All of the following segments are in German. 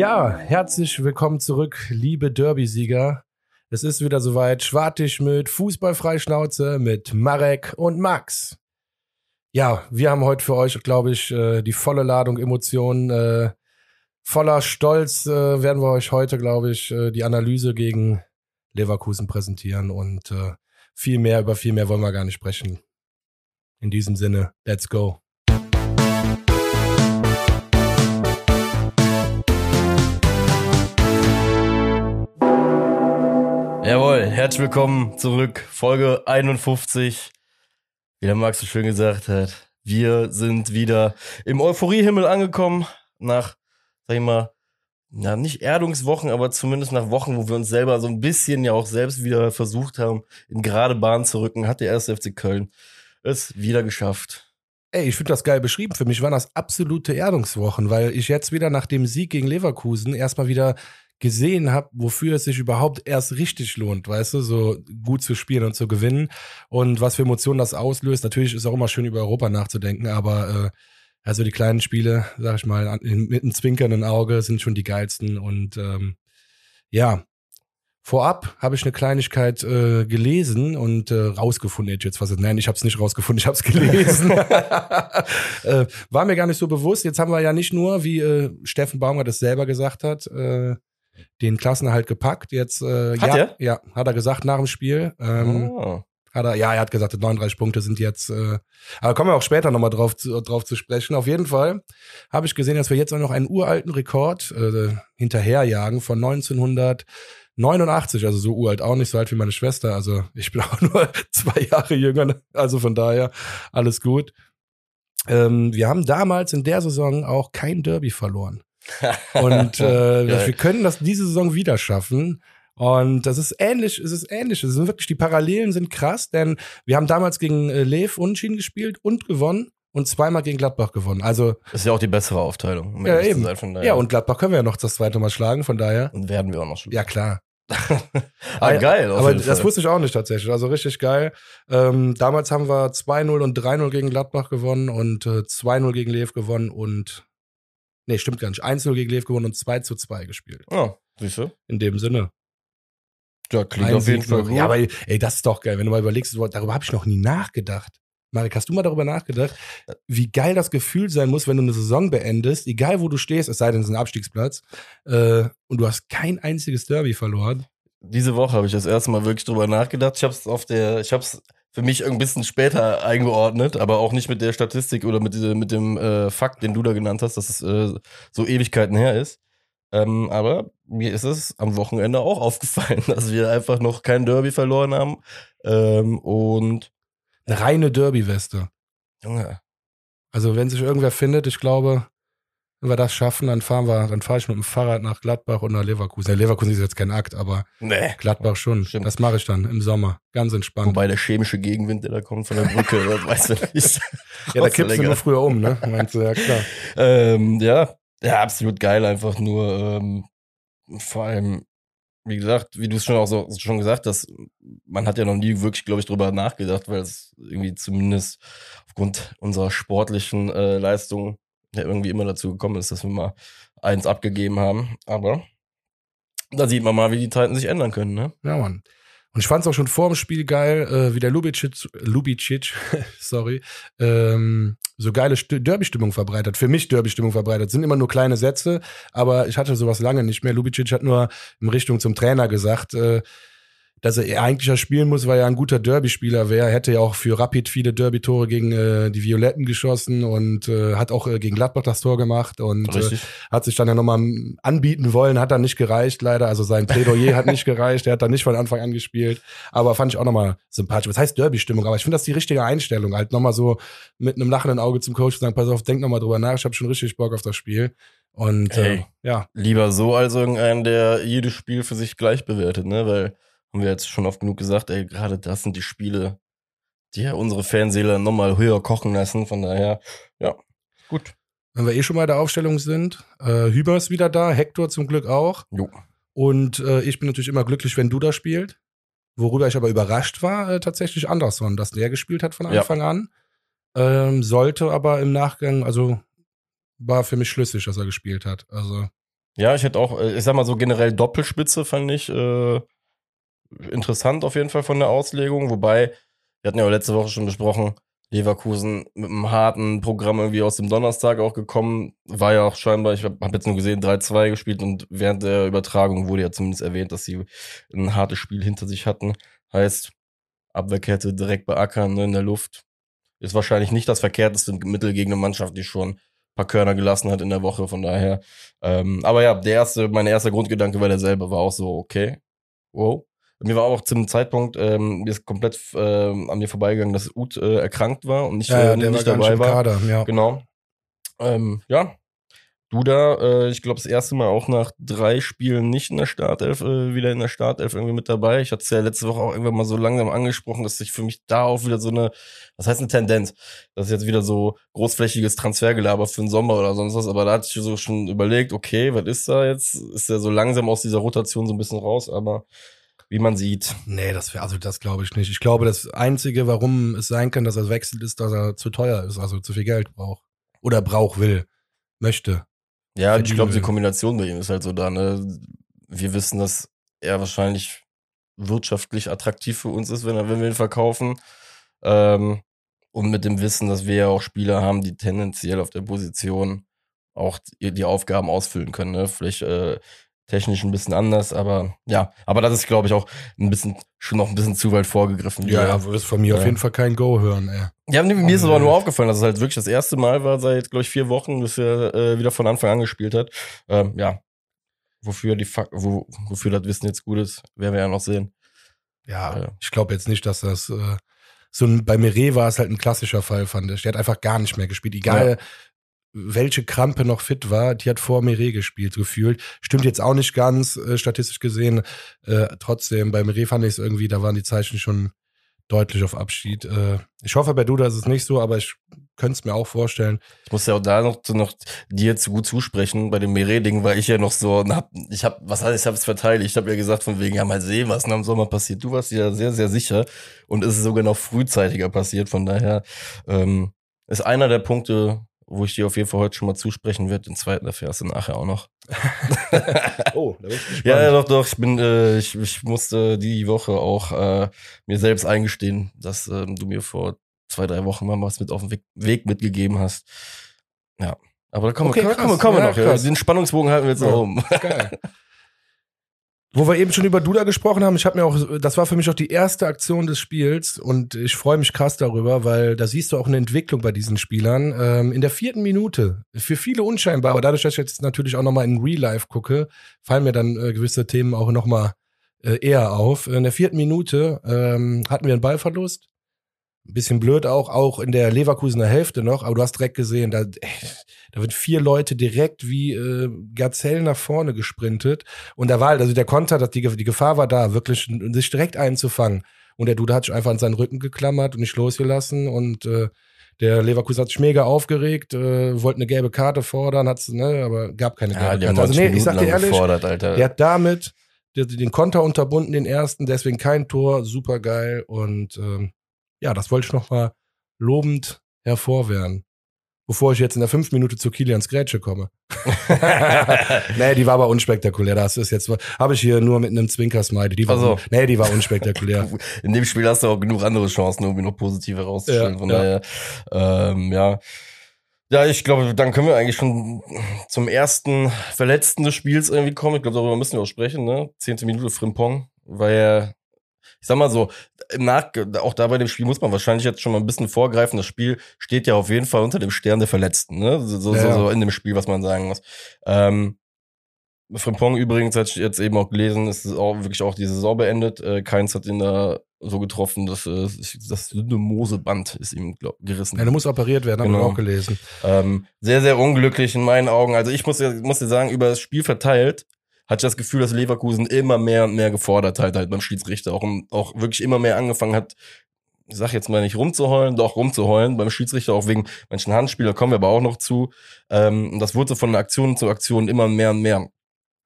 Ja, herzlich willkommen zurück, liebe Derby-Sieger. Es ist wieder soweit. Schwartig mit Fußballfreischnauze mit Marek und Max. Ja, wir haben heute für euch, glaube ich, äh, die volle Ladung Emotionen. Äh, voller Stolz äh, werden wir euch heute, glaube ich, die Analyse gegen Leverkusen präsentieren und viel mehr, über viel mehr wollen wir gar nicht sprechen. In diesem Sinne, let's go. Jawohl, herzlich willkommen zurück, Folge 51. Wie der Max so schön gesagt hat, wir sind wieder im Euphoriehimmel angekommen, nach, sag ich mal, ja, nicht Erdungswochen, aber zumindest nach Wochen, wo wir uns selber so ein bisschen ja auch selbst wieder versucht haben, in gerade Bahn zu rücken, hat der erste FC Köln es wieder geschafft. Ey, ich finde das geil beschrieben. Für mich waren das absolute Erdungswochen, weil ich jetzt wieder nach dem Sieg gegen Leverkusen erstmal wieder gesehen habe, wofür es sich überhaupt erst richtig lohnt, weißt du, so gut zu spielen und zu gewinnen und was für Emotionen das auslöst. Natürlich ist auch immer schön über Europa nachzudenken, aber äh, also die kleinen Spiele, sag ich mal, mit einem zwinkernden Auge sind schon die geilsten und ähm, ja, Vorab habe ich eine Kleinigkeit äh, gelesen und äh, rausgefunden. Jetzt was nein, ich habe es nicht rausgefunden, ich habe es gelesen. äh, war mir gar nicht so bewusst. Jetzt haben wir ja nicht nur, wie äh, Steffen Baumgart es selber gesagt hat, äh, den Klassenerhalt gepackt. Jetzt, äh, hat ja, er? ja, hat er gesagt nach dem Spiel. Ähm, oh. Hat er, ja, er hat gesagt, 39 Punkte sind jetzt, äh, aber kommen wir auch später nochmal drauf, zu, drauf zu sprechen. Auf jeden Fall habe ich gesehen, dass wir jetzt auch noch einen uralten Rekord äh, hinterherjagen von 1989, also so uralt auch nicht, so alt wie meine Schwester. Also ich bin auch nur zwei Jahre jünger, also von daher alles gut. Ähm, wir haben damals in der Saison auch kein Derby verloren. Und äh, wir können das diese Saison wieder schaffen. Und das ist ähnlich, es ist ähnlich. Es sind wirklich, die Parallelen sind krass, denn wir haben damals gegen äh, Lev Unschieden gespielt und gewonnen und zweimal gegen Gladbach gewonnen. Also das ist ja auch die bessere Aufteilung. Um ja, eben. Sein, ja, und Gladbach können wir ja noch das zweite Mal schlagen, von daher. Und werden wir auch noch schlagen. Ja, klar. ah, geil. aber das wusste ich auch nicht tatsächlich. Also richtig geil. Ähm, damals haben wir 2-0 und 3-0 gegen Gladbach gewonnen und äh, 2-0 gegen Lev gewonnen und Nee, stimmt gar nicht. 1-0 gegen Lev gewonnen und 2 zu 2 gespielt. Ja, siehst du? In dem Sinne. Ja, klingt Ein auf jeden Fall gut. Ja, aber ey, das ist doch geil. Wenn du mal überlegst, darüber habe ich noch nie nachgedacht. Marek, hast du mal darüber nachgedacht, wie geil das Gefühl sein muss, wenn du eine Saison beendest, egal wo du stehst, es sei denn, es ist ein Abstiegsplatz, äh, und du hast kein einziges Derby verloren? Diese Woche habe ich das erste Mal wirklich drüber nachgedacht. Ich habe es auf der, ich habe es für mich ein bisschen später eingeordnet, aber auch nicht mit der Statistik oder mit, mit dem äh, Fakt, den du da genannt hast, dass es äh, so Ewigkeiten her ist. Ähm, aber mir ist es am Wochenende auch aufgefallen, dass wir einfach noch kein Derby verloren haben. Ähm, und eine reine Derby-Weste. Junge. Also wenn sich irgendwer findet, ich glaube, wenn wir das schaffen, dann fahren wir, dann fahre ich mit dem Fahrrad nach Gladbach und nach Leverkusen. Ja, Leverkusen ist jetzt kein Akt, aber nee. Gladbach schon. Stimmt. Das mache ich dann im Sommer. Ganz entspannt. Wobei der chemische Gegenwind, der da kommt von der Brücke, das weißt du nicht. ja, da kippst du nur früher um, ne? Meinst du, ja klar. ähm, ja, ja, absolut geil, einfach nur, ähm, vor allem, wie gesagt, wie du es schon auch so schon gesagt hast, man hat ja noch nie wirklich, glaube ich, drüber nachgedacht, weil es irgendwie zumindest aufgrund unserer sportlichen äh, Leistung ja irgendwie immer dazu gekommen ist, dass wir mal eins abgegeben haben. Aber da sieht man mal, wie die Zeiten sich ändern können, ne? Ja, Mann. Und ich fand es auch schon vor dem Spiel geil, äh, wie der Lubicic, Lubicic, sorry, ähm, so geile Derby-Stimmung verbreitet. Für mich Derby-Stimmung verbreitet. Sind immer nur kleine Sätze, aber ich hatte sowas lange nicht mehr. Lubicic hat nur in Richtung zum Trainer gesagt, äh, dass er eigentlich ja spielen muss, weil er ein guter Derby-Spieler wäre. Er hätte ja auch für Rapid viele Derby-Tore gegen äh, die Violetten geschossen und äh, hat auch äh, gegen Gladbach das Tor gemacht und äh, hat sich dann ja nochmal anbieten wollen, hat dann nicht gereicht, leider. Also sein Plädoyer hat nicht gereicht, er hat dann nicht von Anfang an gespielt. Aber fand ich auch nochmal sympathisch. Was heißt Derby-Stimmung? Aber ich finde das die richtige Einstellung, halt nochmal so mit einem lachenden Auge zum Coach zu sagen, pass auf, denk nochmal drüber nach, ich habe schon richtig Bock auf das Spiel. Und hey, äh, ja. Lieber so als irgendein, der jedes Spiel für sich gleich bewertet, ne? Weil haben wir jetzt schon oft genug gesagt, ey, gerade das sind die Spiele, die ja unsere Fanseele nochmal höher kochen lassen. Von daher, ja, gut. Wenn wir eh schon mal der Aufstellung sind, äh, Hüber ist wieder da, Hector zum Glück auch. Jo. Und äh, ich bin natürlich immer glücklich, wenn du da spielst. Worüber ich aber überrascht war, äh, tatsächlich Anderson, dass der gespielt hat von Anfang ja. an. Ähm, sollte aber im Nachgang, also war für mich schlüssig, dass er gespielt hat. Also Ja, ich hätte auch, äh, ich sag mal so generell Doppelspitze fand ich äh, interessant auf jeden Fall von der Auslegung. Wobei, wir hatten ja letzte Woche schon besprochen, Leverkusen mit einem harten Programm irgendwie aus dem Donnerstag auch gekommen. War ja auch scheinbar, ich habe hab jetzt nur gesehen, 3-2 gespielt und während der Übertragung wurde ja zumindest erwähnt, dass sie ein hartes Spiel hinter sich hatten. Heißt, Abwehrkette direkt beackern ne, in der Luft. Ist wahrscheinlich nicht das verkehrteste Mittel gegen eine Mannschaft, die schon ein paar Körner gelassen hat in der Woche, von daher. Ähm, aber ja, der erste, mein erster Grundgedanke war derselbe, war auch so, okay, wow, mir war auch zum Zeitpunkt, ähm, mir ist komplett ähm, an mir vorbeigegangen, dass Uth äh, erkrankt war und nicht, Ja, äh, nicht war dabei war. Kader, ja. Genau. Ähm, ja. Duda, äh, ich glaube, das erste Mal auch nach drei Spielen nicht in der Startelf, äh, wieder in der Startelf irgendwie mit dabei. Ich hatte es ja letzte Woche auch irgendwann mal so langsam angesprochen, dass sich für mich da auch wieder so eine, was heißt eine Tendenz, das ist jetzt wieder so großflächiges Transfergelaber für den Sommer oder sonst was, aber da hatte ich so schon überlegt, okay, was ist da jetzt? Ist er so langsam aus dieser Rotation so ein bisschen raus, aber wie man sieht. Nee, das wäre, also das glaube ich nicht. Ich glaube, das Einzige, warum es sein kann, dass er wechselt, ist, dass er zu teuer ist, also zu viel Geld braucht. Oder braucht, will, möchte. Ja, ich glaube, die. Kombination bei ihm ist halt so da, ne? Wir wissen, dass er wahrscheinlich wirtschaftlich attraktiv für uns ist, wenn, er, wenn wir ihn verkaufen. Ähm, und mit dem Wissen, dass wir ja auch Spieler haben, die tendenziell auf der Position auch die, die Aufgaben ausfüllen können. Ne? Vielleicht äh, technisch ein bisschen anders, aber ja, aber das ist, glaube ich, auch ein bisschen schon noch ein bisschen zu weit vorgegriffen. Ja, ja, würdest von mir Ja. auf jeden Fall kein Go hören, ey. Ja, mir ist Oh, aber nur aufgefallen, dass es halt wirklich das erste Mal war seit, glaube ich, vier Wochen, dass er äh, wieder von Anfang an gespielt hat. Ähm, ja. Wofür die Fak wo, wofür das Wissen jetzt gut ist, werden wir ja noch sehen. Ja, Ja. ich glaube jetzt nicht, dass das äh, so ein, bei Meret war es halt ein klassischer Fall, fand ich. Der hat einfach gar nicht mehr gespielt. Egal, welche Krampe noch fit war, die hat vor Meret gespielt, gefühlt. Stimmt jetzt auch nicht ganz, äh, statistisch gesehen. Äh, trotzdem, bei Meret fand ich es irgendwie, da waren die Zeichen schon deutlich auf Abschied. Äh, ich hoffe, bei Duda ist es nicht so, aber ich könnte es mir auch vorstellen. Ich muss ja auch da noch, noch dir zu gut zusprechen bei dem Meret-Ding, weil ich ja noch so, na, ich habe, was heißt, ich habe es verteidigt. Ich habe ja gesagt von wegen, ja mal sehen, was noch im Sommer passiert. Du warst ja sehr, sehr sicher und es ist sogar noch frühzeitiger passiert. Von daher ähm, ist einer der Punkte, wo ich dir auf jeden Fall heute schon mal zusprechen werde. Den zweiten erfährst du nachher auch noch. Oh, da bin ich gespannt. Ja, ja, doch, doch. Ich bin, äh, ich, ich musste die Woche auch äh, mir selbst eingestehen, dass ähm, du mir vor zwei, drei Wochen mal was mit auf den Weg, mitgegeben hast. Ja. Aber da kommen Okay, wir, kommen, wir- kommen wir Ja, noch. Ja. Den Spannungsbogen halten wir jetzt Ja. noch um. Geil. Wo wir eben schon über Duda gesprochen haben, ich habe mir auch, das war für mich auch die erste Aktion des Spiels und ich freue mich krass darüber, weil da siehst du auch eine Entwicklung bei diesen Spielern. Ähm, in der vierten Minute, für viele unscheinbar, aber dadurch, dass ich jetzt natürlich auch nochmal in Real Life gucke, fallen mir dann äh, gewisse Themen auch nochmal äh, eher auf. In der vierten Minute ähm, hatten wir einen Ballverlust. Ein bisschen blöd auch, auch in der Leverkusener Hälfte noch, aber du hast direkt gesehen, da, da wird vier Leute direkt wie äh, Gazellen nach vorne gesprintet. Und da war halt, also der Konter, dass die, die Gefahr war da, wirklich sich direkt einzufangen. Und der Dude hat sich einfach an seinen Rücken geklammert und nicht losgelassen. Und äh, der Leverkusen hat sich mega aufgeregt, äh, wollte eine gelbe Karte fordern, hat's, ne, aber gab keine Ja, gelbe haben Karte. Also 90 nee, ich sag dir ehrlich, gefordert, Alter. der hat damit den, Konter unterbunden, den ersten, deswegen kein Tor, super geil. Und ähm, ja, das wollte ich noch mal lobend hervorwerden. Bevor ich jetzt in der fünf Minute zu Kilians Grätsche komme. nee, die war aber unspektakulär. Das ist jetzt, habe ich hier nur mit einem Zwinkersmiley. Die war, Ach so. un- nee, die war unspektakulär. In dem Spiel hast du auch genug andere Chancen, irgendwie noch positiv herauszustellen. Ja, Von ja. daher, ähm, ja. Ja, ich glaube, dann können wir eigentlich schon zum ersten Verletzten des Spiels irgendwie kommen. Ich glaube, darüber müssen wir auch sprechen, ne? Zehnte Minute Frimpong, weil er, ich sag mal so, Nach, auch da bei dem Spiel muss man wahrscheinlich jetzt schon mal ein bisschen vorgreifen. Das Spiel steht ja auf jeden Fall unter dem Stern der Verletzten, ne? So, so, Ja. so, in dem Spiel, was man sagen muss. Ähm, Frimpong übrigens, hatte ich jetzt eben auch gelesen, ist es auch wirklich auch die Saison beendet. Äh, Keins hat ihn da so getroffen, dass äh, das Syndemoseband ist ihm glaub, gerissen. Ja, der muss operiert werden, Genau. ich auch gelesen. Ähm, sehr, sehr unglücklich in meinen Augen. Also ich muss muss dir sagen, über das Spiel verteilt hatte ich das Gefühl, dass Leverkusen immer mehr und mehr gefordert hat, halt beim Schiedsrichter. Auch, auch wirklich immer mehr angefangen hat, ich sag jetzt mal nicht rumzuheulen, doch rumzuheulen beim Schiedsrichter, auch wegen manchen Handspielen, da kommen wir aber auch noch zu. Ähm, und das wurde von Aktion zu Aktion immer mehr und mehr.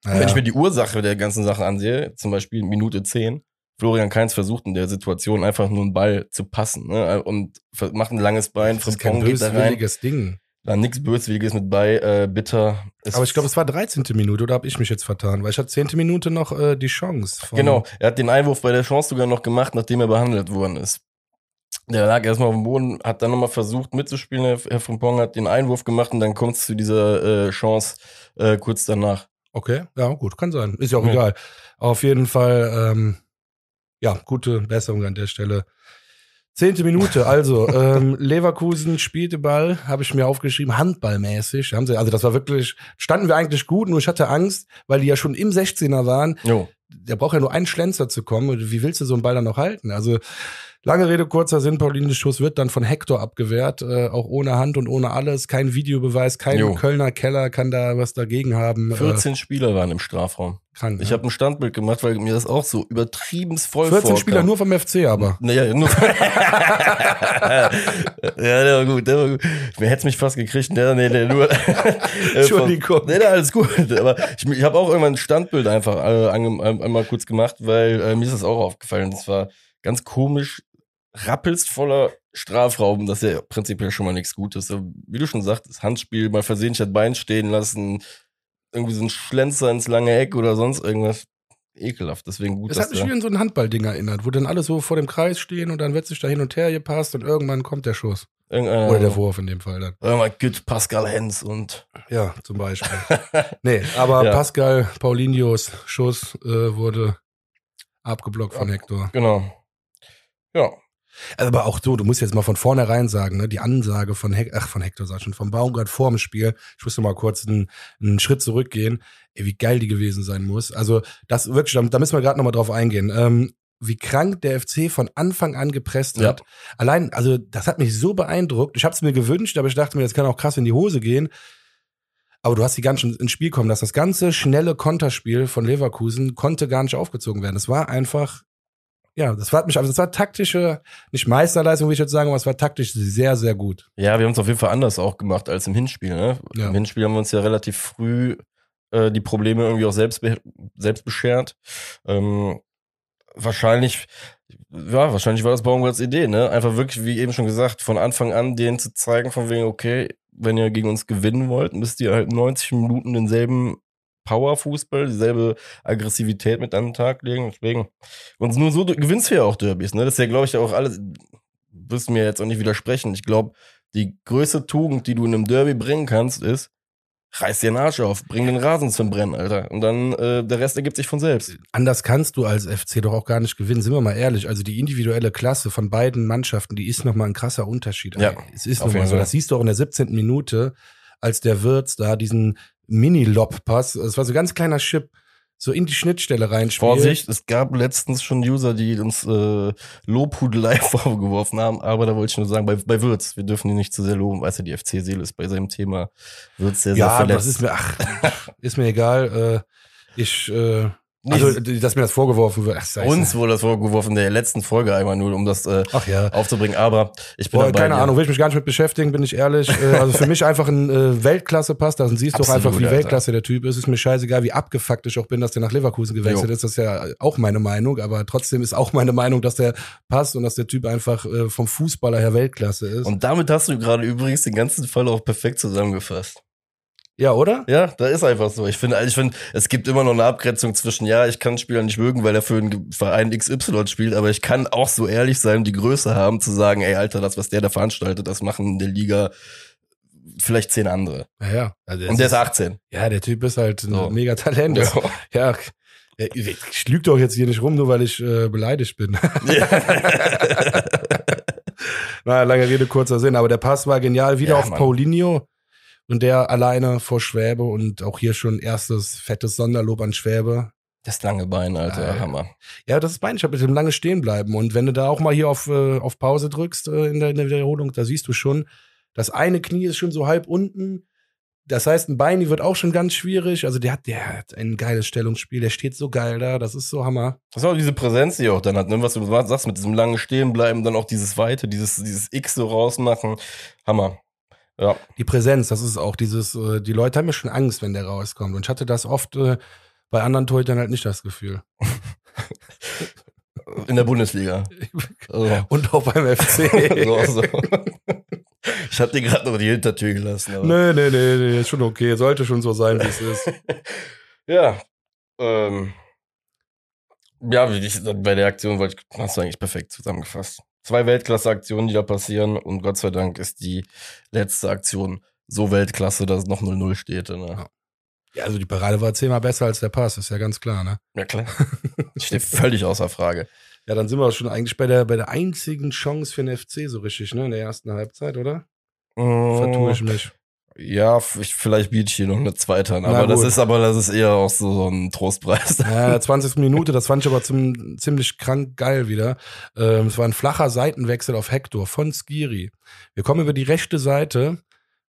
Naja. Wenn ich mir die Ursache der ganzen Sache ansehe, zum Beispiel Minute 10, Florian Keins versucht in der Situation einfach nur einen Ball zu passen ne? und macht ein langes Bein, das ist kein Frimpong geht da rein. Ding. Da nichts Böswilliges mit bei, äh, bitter. Es- Aber ich glaube, es war 13. Minute, oder habe ich mich jetzt vertan? Weil ich hatte 10. Minute noch äh, die Chance. von- Genau, er hat den Einwurf bei der Chance sogar noch gemacht, nachdem er behandelt worden ist. Der lag erstmal auf dem Boden, hat dann nochmal versucht mitzuspielen, Herr, Herr Frimpong hat den Einwurf gemacht und dann kommt es zu dieser äh, Chance äh, kurz danach. Okay, ja, gut, kann sein. Ist ja auch Ja. egal. Auf jeden Fall, ähm, ja, gute Besserung an der Stelle. Zehnte Minute, also ähm, Leverkusen spielte Ball, habe ich mir aufgeschrieben, handballmäßig. Haben sie, also das war wirklich, standen wir eigentlich gut, nur ich hatte Angst, weil die ja schon im 16er waren. Jo. Der braucht ja nur einen Schlenzer zu kommen. Wie willst du so einen Ball dann noch halten? Also lange Rede, kurzer Sinn, Paulines Schuss wird dann von Hector abgewehrt, äh, auch ohne Hand und ohne alles. Kein Videobeweis, kein Jo. Kölner Keller kann da was dagegen haben. Äh, 14 Spieler waren im Strafraum. krank, Ich ne? habe ein Standbild gemacht, weil mir das auch so übertrieben voll 14 vorkam. Spieler nur vom FC, aber. Naja, nur. ja, der war gut, der war gut. Mir hätte mich fast gekriegt, der, nee, nee, nur. Entschuldigung. Nee, nee, alles gut. Aber ich, ich habe auch irgendwann ein Standbild einfach äh, äh, einmal kurz gemacht, weil äh, mir ist das auch aufgefallen. Das war ganz komisch, rappelst voller Strafraum, das ist ja prinzipiell schon mal nichts Gutes. Wie du schon sagtest, Handspiel, mal versehentlich das Bein stehen lassen, irgendwie so ein Schlenzer ins lange Eck oder sonst irgendwas. Ekelhaft, deswegen gut, Es dass hat mich wie an so ein Handballding erinnert, wo dann alle so vor dem Kreis stehen und dann wird sich da hin und her gepasst und irgendwann kommt der Schuss. irgendeiner- Oder der Wurf in dem Fall dann. Irgendwann gibt Pascal Hens und Ja, zum Beispiel. nee, aber Ja. Pascal Paulinhos Schuss äh, wurde abgeblockt von Hector. genau. Ja, Aber auch so, du musst jetzt mal von vornherein sagen, ne, die Ansage von Hector, ach, von Hector sag ich schon, von Baumgart vor dem Spiel, ich musste mal kurz einen, einen Schritt zurückgehen, ey, wie geil die gewesen sein muss. Also, das wirklich, da, da müssen wir gerade nochmal drauf eingehen. Ähm, wie krank der FC von Anfang an gepresst Ja. hat. Allein, also das hat mich so beeindruckt. Ich habe es mir gewünscht, aber ich dachte mir, das kann auch krass in die Hose gehen. Aber du hast die ganz schön ins Spiel kommen, dass das ganze schnelle Konterspiel von Leverkusen konnte gar nicht aufgezogen werden. Es war einfach, ja, das war mich, also das war taktische, nicht Meisterleistung, wie ich jetzt sagen, aber es war taktisch sehr, sehr gut. Ja, wir haben es auf jeden Fall anders auch gemacht als im Hinspiel. Ne? Ja. Im Hinspiel haben wir uns ja relativ früh äh, die Probleme irgendwie auch selbst, be selbst beschert. Ähm, wahrscheinlich, ja, wahrscheinlich war das Baumgarts Idee, ne? Einfach wirklich, wie eben schon gesagt, von Anfang an denen zu zeigen, von wegen, okay, wenn ihr gegen uns gewinnen wollt, müsst ihr halt 90 Minuten denselben Powerfußball, dieselbe Aggressivität mit an den Tag legen. Deswegen. Und nur so gewinnst du ja auch Derbys, ne? Das ist ja, glaube ich, auch alles, wirst du mir jetzt auch nicht widersprechen. Ich glaube, die größte Tugend, die du in einem Derby bringen kannst, ist, reiß dir den Arsch auf, bring den Rasen zum Brennen, Alter. Und dann, äh, der Rest ergibt sich von selbst. Anders kannst du als FC doch auch gar nicht gewinnen, sind wir mal ehrlich. Also die individuelle Klasse von beiden Mannschaften, die ist nochmal ein krasser Unterschied. Ja, es ist nochmal so. Das siehst du auch in der 17. Minute, als der Wirtz da diesen Mini-Lob-Pass, es war so ein ganz kleiner Chip, so in die Schnittstelle reinspielt. Vorsicht, es gab letztens schon User, die uns äh, Lobhudelei vorgeworfen haben, aber da wollte ich nur sagen, bei, bei Würz, wir dürfen ihn nicht zu sehr loben, weiß ja, die FC-Seele ist bei seinem Thema Würz sehr, sehr Ja, verletzt. das ist mir, ach, ist mir egal. Äh, ich, äh, Nee, also, dass mir das vorgeworfen wird. Ach, uns wurde das vorgeworfen in der letzten Folge einmal nur, um das äh, ja. aufzubringen, aber ich bin Boah, dabei. keine dir. Ahnung, will ich mich gar nicht mit beschäftigen, bin ich ehrlich. Äh, also für mich einfach ein äh, Weltklasse-Pass, da siehst du doch einfach, wie Alter. Weltklasse der Typ ist. Ist mir scheißegal, wie abgefuckt ich auch bin, dass der nach Leverkusen gewechselt Jo. ist. Das ist ja auch meine Meinung, aber trotzdem ist auch meine Meinung, dass der passt und dass der Typ einfach äh, vom Fußballer her Weltklasse ist. Und damit hast du gerade übrigens den ganzen Fall auch perfekt zusammengefasst. Ja, oder? Ja, da ist einfach so. Ich finde, ich finde, es gibt immer noch eine Abgrenzung zwischen, ja, ich kann Spieler nicht mögen, weil er für einen Verein XY spielt, aber ich kann auch so ehrlich sein, die Größe haben, zu sagen, ey, Alter, das, was der da veranstaltet, das machen in der Liga vielleicht zehn andere. Ja, ja. Also Und der ist 18. ja, der Typ ist halt ein So. mega Talent. Ja. ja, ich lüge doch jetzt hier nicht rum, nur weil ich äh, beleidigt bin. Na, lange Rede, kurzer Sinn. Aber der Pass war genial. Wieder Ja, auf Mann. Paulinho. Und der alleine vor Schwäbe und auch hier schon erstes fettes Sonderlob an Schwäbe. Das lange Bein, Alter, Ja, Hammer. Ja, das ist mein, ich habe mit dem lange stehen bleiben. Und wenn du da auch mal hier auf, äh, auf Pause drückst äh, in, der, in der Wiederholung, da siehst du schon, das eine Knie ist schon so halb unten. Das heißt, ein Bein wird auch schon ganz schwierig. Also der hat, der hat ein geiles Stellungsspiel. Der steht so geil da. Das ist so Hammer. Das ist auch diese Präsenz, die er auch dann hat, ne? was du sagst, mit diesem langen Stehenbleiben, dann auch dieses Weite, dieses, dieses X so rausmachen. Hammer. Ja. Die Präsenz, das ist auch dieses, äh, die Leute haben ja schon Angst, wenn der rauskommt. Und ich hatte das oft äh, bei anderen Torhütern halt nicht das Gefühl. In der Bundesliga. Also. Und auch beim FC. so, so. Ich hab dir gerade noch die Hintertür gelassen. Aber. Nee, nee, nee, nee, ist schon okay. Sollte schon so sein, wie es ist. ja. Ähm, ja, bei der Aktion hast du eigentlich perfekt zusammengefasst. Zwei Weltklasse-Aktionen, die da passieren und Gott sei Dank ist die letzte Aktion so Weltklasse, dass es noch 0-0 steht. Ne? Ja, also die Parade war zehnmal besser als der Pass, ist ja ganz klar, ne? Ja, klar. Steht völlig außer Frage. Ja, dann sind wir auch schon eigentlich bei der, bei der einzigen Chance für den FC so richtig, ne? In der ersten Halbzeit, oder? Vertue ich mich. Ja, ich, vielleicht biete ich hier noch eine zweite an, aber das ist aber das ist eher auch so, so ein Trostpreis. Ja, 20 Minute, das fand ich aber zum, ziemlich krank geil wieder. Ähm, es war ein flacher Seitenwechsel auf Hector von Skiri. Wir kommen über die rechte Seite,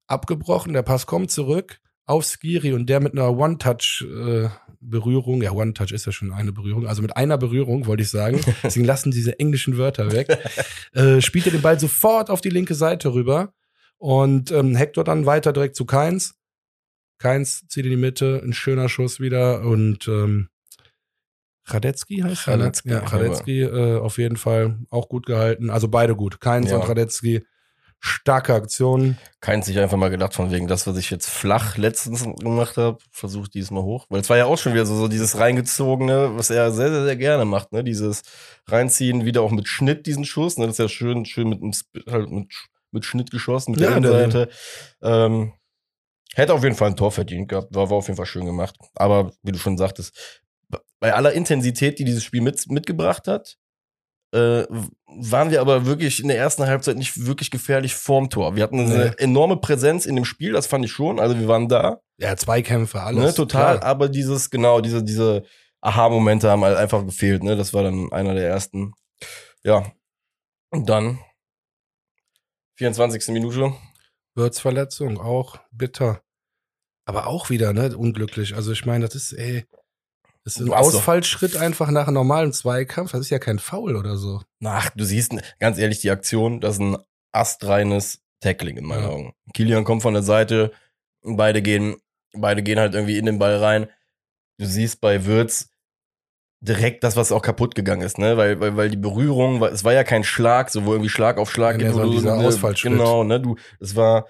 abgebrochen, der Pass kommt zurück auf Skiri und der mit einer One-Touch-Berührung, äh, ja, One-Touch ist ja schon eine Berührung, also mit einer Berührung, wollte ich sagen, deswegen lassen diese englischen Wörter weg, äh, spielt er den Ball sofort auf die linke Seite rüber und ähm, Hector dann weiter direkt zu Keins. Keins zieht in die Mitte, ein schöner Schuss wieder und ähm, Radetzky heißt er, ne? Ja, Radetzky äh, auf jeden Fall auch gut gehalten. Also beide gut. Keins ja. und Radetzky starke Aktion. Keins sich einfach mal gedacht, von wegen das, was ich jetzt flach letztens gemacht habe, versucht diesmal hoch. Weil es war ja auch schon wieder so, so dieses reingezogene, was er sehr, sehr, sehr gerne macht, ne? Dieses reinziehen, wieder auch mit Schnitt, diesen Schuss, ne? Das ist ja schön, schön mit, halt mit, mit Schnitt geschossen, mit ja, der Innenseite. Ähm, hätte auf jeden Fall ein Tor verdient gehabt, war, war auf jeden Fall schön gemacht. Aber wie du schon sagtest, bei aller Intensität, die dieses Spiel mit, mitgebracht hat, äh, waren wir aber wirklich in der ersten Halbzeit nicht wirklich gefährlich vorm Tor. Wir hatten eine nee. enorme Präsenz in dem Spiel, das fand ich schon. Also wir waren da. Ja, Zweikämpfe, alles. Ne, total, klar. aber dieses, genau, diese, diese Aha-Momente haben halt einfach gefehlt, ne? Das war dann einer der ersten. Ja. Und dann 24. Minute. Wirtsverletzung, auch bitter. Aber auch wieder, ne, unglücklich. Also ich meine, das ist, ey, das ist ein Ausfallschritt einfach nach einem normalen Zweikampf. Das ist ja kein Foul oder so. Ach, du siehst, ganz ehrlich, die Aktion, das ist ein astreines Tackling in meinen ja. Augen. Kilian kommt von der Seite, beide gehen, beide gehen halt irgendwie in den Ball rein. Du siehst bei Würz direkt das, was auch kaputt gegangen ist, ne? Weil, weil, weil die Berührung, es war ja kein Schlag, so wo irgendwie Schlag auf Schlag ja, geht. So dieser ne, Ausfallschritt. Genau, ne? Du, es war,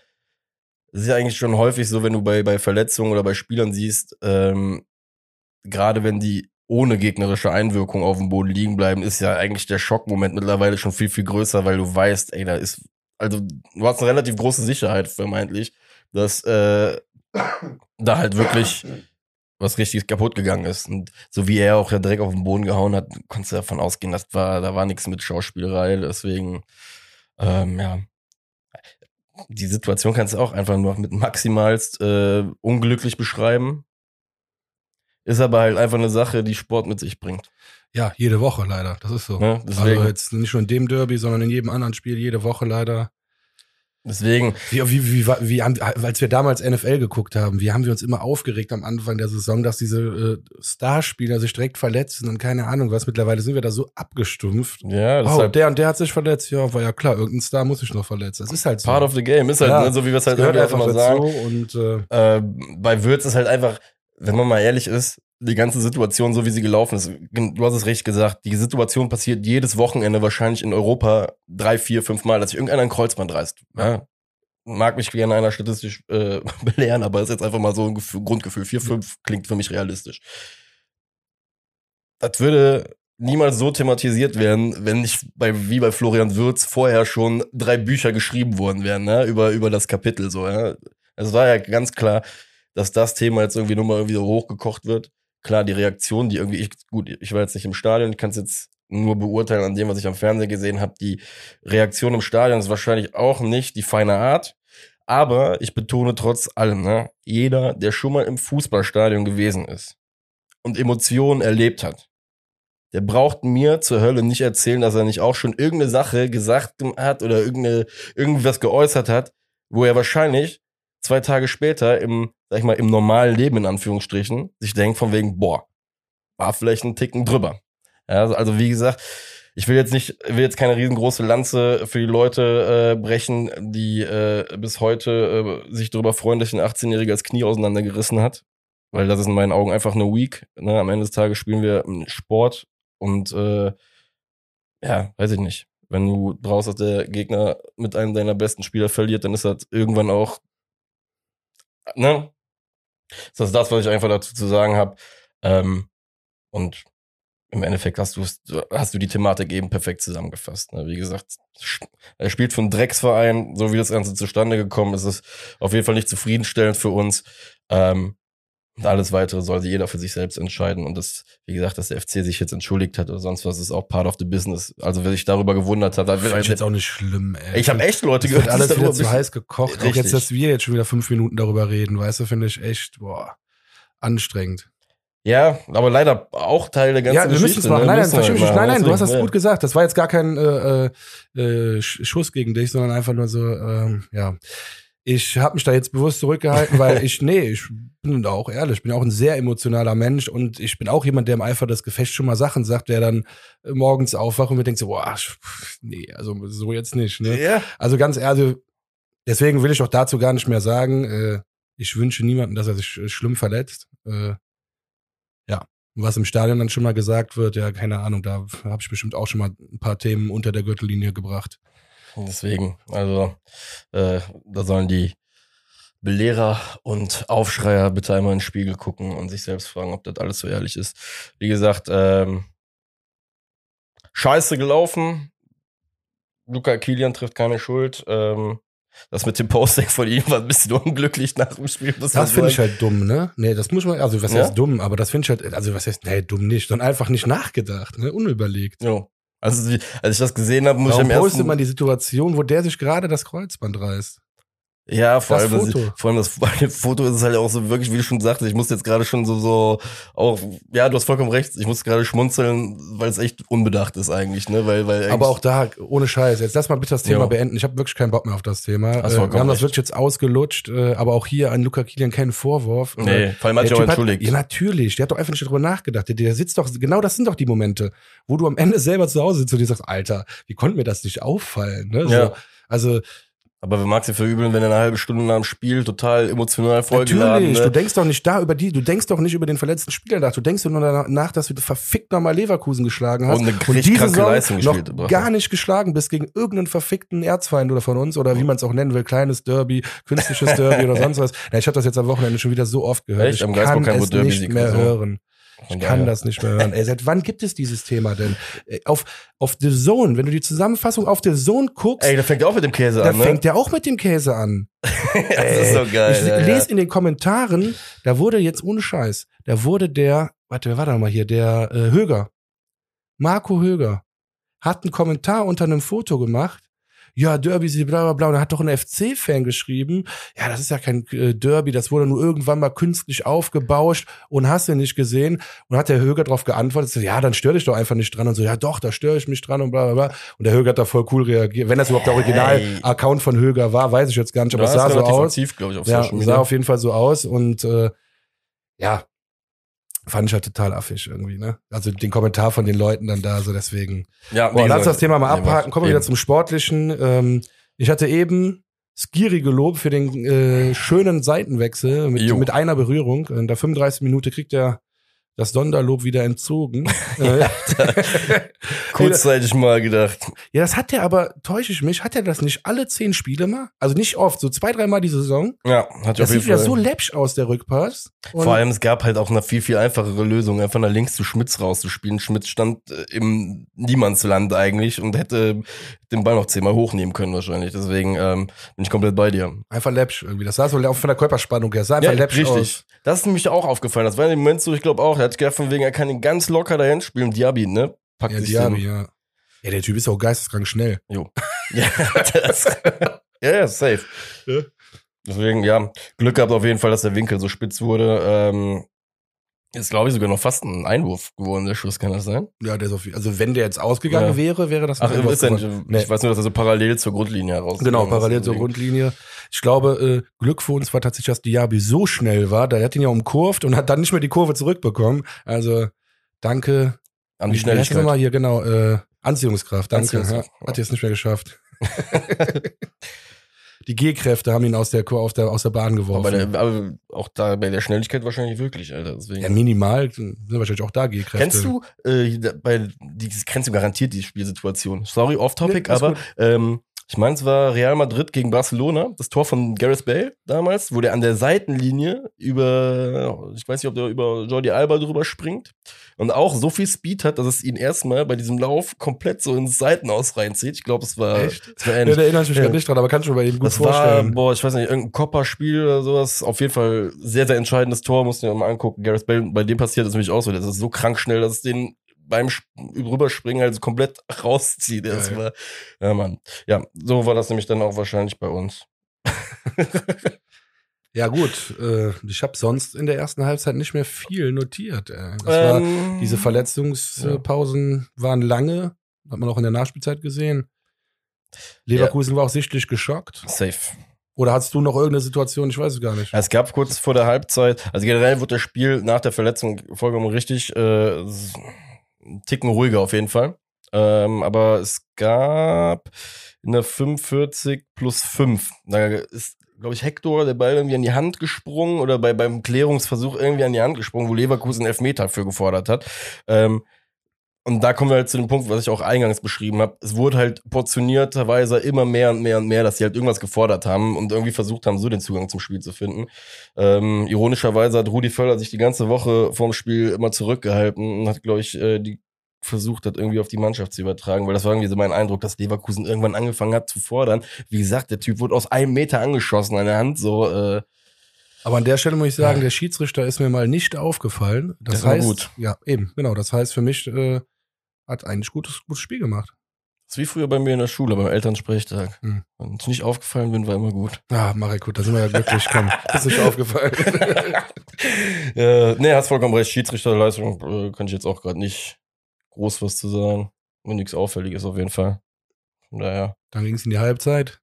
es ist ja eigentlich schon häufig so, wenn du bei, bei Verletzungen oder bei Spielern siehst, ähm, gerade wenn die ohne gegnerische Einwirkung auf dem Boden liegen bleiben, ist ja eigentlich der Schockmoment mittlerweile schon viel, viel größer, weil du weißt, ey, da ist, also du hast eine relativ große Sicherheit vermeintlich, dass äh, da halt wirklich was richtig kaputt gegangen ist. Und so wie er auch ja direkt auf den Boden gehauen hat, konntest du davon ausgehen, dass war, da war nichts mit Schauspielerei. Deswegen, ähm, ja. Die Situation kannst du auch einfach nur mit maximalst äh, unglücklich beschreiben. Ist aber halt einfach eine Sache, die Sport mit sich bringt. Ja, jede Woche leider. Das ist so. Ja, also jetzt nicht nur in dem Derby, sondern in jedem anderen Spiel jede Woche leider. Deswegen. Wie, wie, wie, wie, haben, als wir damals NFL geguckt haben, wie haben wir uns immer aufgeregt am Anfang der Saison, dass diese äh, Starspieler sich direkt verletzen und keine Ahnung was. Mittlerweile sind wir da so abgestumpft. Ja, das oh, halt der und der hat sich verletzt. Ja, war ja klar, irgendein Star muss sich noch verletzen. Das ist halt so. Part of the game ist halt, ja, ne, so wie wir es halt einfach mal sagen. Und, äh, äh, bei Würz ist halt einfach, wenn man mal ehrlich ist, die ganze Situation, so wie sie gelaufen ist, du hast es recht gesagt, die Situation passiert jedes Wochenende wahrscheinlich in Europa drei, vier, fünf Mal, dass sich irgendeiner ein Kreuzband reißt. Ja. Mag mich gerne einer statistisch äh, belehren, aber ist jetzt einfach mal so ein Gefühl, Grundgefühl. Vier, fünf klingt für mich realistisch. Das würde niemals so thematisiert werden, wenn nicht bei, wie bei Florian Würz vorher schon drei Bücher geschrieben worden wären, ne, über, über das Kapitel, so, ja. Es war ja ganz klar, dass das Thema jetzt irgendwie nur mal irgendwie so hochgekocht wird klar, die Reaktion, die irgendwie, ich, gut, ich war jetzt nicht im Stadion, ich kann es jetzt nur beurteilen an dem, was ich am Fernsehen gesehen habe. Die Reaktion im Stadion ist wahrscheinlich auch nicht die feine Art. Aber ich betone trotz allem, ne, jeder, der schon mal im Fußballstadion gewesen ist und Emotionen erlebt hat, der braucht mir zur Hölle nicht erzählen, dass er nicht auch schon irgendeine Sache gesagt hat oder irgendeine, irgendwas geäußert hat, wo er wahrscheinlich zwei Tage später im, sag ich mal, im normalen Leben in Anführungsstrichen sich denkt von wegen, boah, war vielleicht ein Ticken drüber. Ja, also, also wie gesagt, ich will jetzt nicht, will jetzt keine riesengroße Lanze für die Leute äh, brechen, die äh, bis heute äh, sich darüber freuen, dass ein 18-Jähriger das Knie auseinandergerissen hat. Weil das ist in meinen Augen einfach eine Week. Ne? Am Ende des Tages spielen wir Sport und äh, ja, weiß ich nicht. Wenn du dass der Gegner mit einem deiner besten Spieler verliert, dann ist das irgendwann auch, ne? Das ist das, was ich einfach dazu zu sagen habe. Ähm, und im Endeffekt hast du hast du die Thematik eben perfekt zusammengefasst. Ne? Wie gesagt, er spielt für einen Drecksverein, so wie das Ganze zustande gekommen ist, ist auf jeden Fall nicht zufriedenstellend für uns. Ähm, und alles weitere soll jeder für sich selbst entscheiden. Und das, wie gesagt, dass der FC sich jetzt entschuldigt hat oder sonst was, ist auch part of the business. Also wer sich darüber gewundert hat, das ist jetzt auch nicht schlimm. Ey. Ich habe echt Leute gehört, alles wieder zu heiß gekocht. Richtig. Auch jetzt, dass wir jetzt schon wieder fünf Minuten darüber reden, weißt du, finde ich echt boah anstrengend. Ja, aber leider auch Teil der ganzen ja, wir Geschichte. Ne? Machen. Nein, nein, nein, nein, nein, nein, du hast das ja. gut gesagt. Das war jetzt gar kein äh, äh, Schuss gegen dich, sondern einfach nur so, ähm, ja. Ich habe mich da jetzt bewusst zurückgehalten, weil ich, nee, ich bin da auch ehrlich, ich bin auch ein sehr emotionaler Mensch und ich bin auch jemand, der im Eifer des Gefechts schon mal Sachen sagt, der dann morgens aufwacht und mir denkt so, boah, nee, also so jetzt nicht. Ne? Ja. Also ganz ehrlich, deswegen will ich auch dazu gar nicht mehr sagen. Äh, ich wünsche niemandem, dass er sich schlimm verletzt. Äh, ja, was im Stadion dann schon mal gesagt wird, ja, keine Ahnung, da habe ich bestimmt auch schon mal ein paar Themen unter der Gürtellinie gebracht. Deswegen, also äh, da sollen die Belehrer und Aufschreier bitte einmal in den Spiegel gucken und sich selbst fragen, ob das alles so ehrlich ist. Wie gesagt, ähm, scheiße gelaufen. Luca Kilian trifft keine Schuld. Ähm, das mit dem Posting von ihm war ein bisschen unglücklich nach dem Spiel. Das finde ich halt dumm, ne? Nee, das muss man, also was ja? heißt dumm, aber das finde ich halt, also was heißt, nee, dumm nicht, sondern einfach nicht nachgedacht, ne? Unüberlegt. Ja. Also, als ich das gesehen habe, muss Warum ich am ersten... postet man die Situation, wo der sich gerade das Kreuzband reißt? Ja, vor das allem, Foto. Das, vor allem das, Foto ist es halt auch so wirklich, wie du schon sagtest, ich musste jetzt gerade schon so, so, auch, ja, du hast vollkommen recht, ich muss gerade schmunzeln, weil es echt unbedacht ist eigentlich, ne, weil, weil Aber auch da, ohne Scheiß, jetzt lass mal bitte das Thema jo. beenden, ich habe wirklich keinen Bock mehr auf das Thema. Äh, wir haben recht. das wirklich jetzt ausgelutscht, äh, aber auch hier an Luca Kilian keinen Vorwurf. Nee, vor allem hat sich auch entschuldigt. Hat, ja, natürlich, der hat doch einfach nicht darüber nachgedacht, der, der sitzt doch, genau das sind doch die Momente, wo du am Ende selber zu Hause sitzt und dir sagst, Alter, wie konnte mir das nicht auffallen, ne, so, ja. Also, aber wer mag sie verübeln, wenn er eine halbe Stunde nach dem Spiel total emotional vollgeladen Natürlich, ne? du denkst doch nicht da über die, du denkst doch nicht über den verletzten Spieler nach, du denkst nur danach, dass du verfickt nochmal Leverkusen geschlagen hast und, eine und diese Saison Leistung noch gar nicht geschlagen bist gegen irgendeinen verfickten Erzfeind oder von uns oder wie man es auch nennen will, kleines Derby, künstliches Derby oder sonst was. Ja, ich habe das jetzt am Wochenende schon wieder so oft gehört. Echt? Ich am kann es nicht mehr so. hören. Ich kann das nicht mehr hören. Ey, seit wann gibt es dieses Thema denn? Auf, auf The Zone, wenn du die Zusammenfassung auf The Zone guckst. Ey, da fängt der auch mit dem Käse an. Da ne? fängt der auch mit dem Käse an. das Ey, ist so geil. Ich ja, lese ja. in den Kommentaren, da wurde jetzt ohne Scheiß, da wurde der, warte, wer war da mal hier? Der äh, Höger. Marco Höger hat einen Kommentar unter einem Foto gemacht ja, Derby, bla bla bla. Und da hat doch ein FC-Fan geschrieben, ja, das ist ja kein äh, Derby, das wurde nur irgendwann mal künstlich aufgebauscht und hast du nicht gesehen. Und hat der Höger darauf geantwortet, so, ja, dann stör dich doch einfach nicht dran. Und so, ja doch, da störe ich mich dran und bla bla bla. Und der Höger hat da voll cool reagiert. Wenn das überhaupt der Original-Account von Höger war, weiß ich jetzt gar nicht, aber es sah so aus. Aktiv, ich, auf ja, sah auf jeden Fall so aus. Und äh, ja, fand ich halt total affig irgendwie, ne? Also den Kommentar von den Leuten dann da, so deswegen. Ja, Boah, lass das Thema mal abhaken. Kommen wir wieder zum Sportlichen. Ähm, ich hatte eben Skiri gelobt für den äh, schönen Seitenwechsel mit, mit einer Berührung. In der 35. Minute kriegt er das Sonderlob wieder entzogen. ja, kurzzeitig mal gedacht. Ja, das hat er aber, täusche ich mich, hat er das nicht alle zehn Spiele mal? Also nicht oft, so zwei, dreimal die Saison. Ja, hat Das sieht ja so läppsch aus, der Rückpass. Und Vor allem, es gab halt auch eine viel, viel einfachere Lösung, einfach nach links zu Schmitz rauszuspielen. Schmitz stand äh, im Niemandsland eigentlich und hätte den Ball noch zehnmal hochnehmen können wahrscheinlich. Deswegen ähm, bin ich komplett bei dir. Einfach läppsch irgendwie. Das sah so auch von der Körperspannung her. Das sah einfach ja, läppsch richtig. aus. Das ist nämlich auch aufgefallen. Das war in dem Moment so, ich glaube auch, er hat gedacht von wegen, er kann ihn ganz locker dahin spielen. Diaby, ne? Packt ja, sich Diaby, ja. Ja, der Typ ist auch geisteskrank schnell. Jo. ja, das, ja, ja, safe. Ja. Deswegen, ja, Glück gehabt auf jeden Fall, dass der Winkel so spitz wurde. Ähm, ist, glaube ich, sogar noch fast ein Einwurf geworden, der Schuss, kann das sein? Ja, der ist auf, also wenn der jetzt ausgegangen ja. wäre, wäre das ein Ach, Einwurf. Ist nicht, nee. Ich weiß nur, dass er so parallel zur Grundlinie heraus Genau, parallel zur Grundlinie. Ich glaube, äh, Glück für uns war tatsächlich, dass Diaby so schnell war, da hat ihn ja umkurvt und hat dann nicht mehr die Kurve zurückbekommen. Also, danke. An die Schnelligkeit. Mal hier, genau, äh, Anziehungskraft, danke. Anziehungskraft. Ja, hat jetzt nicht mehr geschafft. die G-Kräfte haben ihn aus der, aus der, aus der Bahn geworfen. Aber, der, aber auch da bei der Schnelligkeit wahrscheinlich wirklich, Alter. Deswegen. ja, minimal sind wahrscheinlich auch da G-Kräfte. Kennst du, äh, bei, dieses, kennst du garantiert die Spielsituation. Sorry, off-topic, Nee, aber ähm, ich meine, es war Real Madrid gegen Barcelona, das Tor von Gareth Bale damals, wo der an der Seitenlinie über, ich weiß nicht, ob der über Jordi Alba drüber springt und auch so viel Speed hat, dass es ihn erstmal bei diesem Lauf komplett so ins Seitenaus reinzieht. Ich glaube, es war, Echt? es war Ja, ähnlich. da erinnere ich mich Ja. gerade nicht dran, aber kannst du mir bei ihm gut Das war, vorstellen. boah, ich weiß nicht, irgendein Kopperspiel oder sowas. Auf jeden Fall sehr, sehr entscheidendes Tor, musst du dir mal angucken. Gareth Bale, bei dem passiert das nämlich auch so. Das ist so krank schnell, dass es den beim Sp- Rüberspringen halt komplett rauszieht. Geil. war, ja, Mann. Ja, so war das nämlich dann auch wahrscheinlich bei uns. Ja, gut. Äh, ich habe sonst in der ersten Halbzeit nicht mehr viel notiert. Das war, Ähm, diese Verletzungspausen waren lange. Hat man auch in der Nachspielzeit gesehen. Leverkusen war auch sichtlich geschockt. Safe. Oder hast du noch irgendeine Situation? Ich weiß es gar nicht. Es gab kurz vor der Halbzeit, also generell wurde das Spiel nach der Verletzung vollkommen richtig, äh, Ticken ruhiger auf jeden Fall. Ähm, aber es gab in der 45 plus 5, da ist, glaube ich, Hector der Ball irgendwie an die Hand gesprungen oder bei, beim Klärungsversuch irgendwie an die Hand gesprungen, wo Leverkusen Elfmeter für gefordert hat. Ähm, und da kommen wir halt zu dem Punkt, was ich auch eingangs beschrieben habe. Es wurde halt portionierterweise immer mehr und mehr und mehr, dass sie halt irgendwas gefordert haben und irgendwie versucht haben, so den Zugang zum Spiel zu finden. Ähm, ironischerweise hat Rudi Völler sich die ganze Woche vorm Spiel immer zurückgehalten und hat, glaube ich, äh, die versucht hat, irgendwie auf die Mannschaft zu übertragen, weil das war irgendwie so mein Eindruck, dass Leverkusen irgendwann angefangen hat zu fordern. Wie gesagt, der Typ wurde aus einem Meter angeschossen an der Hand, so, äh, Aber an der Stelle muss ich sagen, der Schiedsrichter ist mir mal nicht aufgefallen. Das, Das war heißt, gut. ja, eben, genau. Das heißt für mich, äh, hat eigentlich gutes, gutes Spiel gemacht. das ist wie früher bei mir in der Schule, beim Elternsprechtag. Hm. Wenn ich nicht aufgefallen bin, war immer gut. Ah, Marek, gut, da sind wir ja glücklich. Komm, ist nicht aufgefallen. äh, nee, hast vollkommen recht. Schiedsrichterleistung äh, kann ich jetzt auch gerade nicht groß was zu sagen. Und nichts Auffälliges auf jeden Fall. Von daher. Dann ging es in die Halbzeit.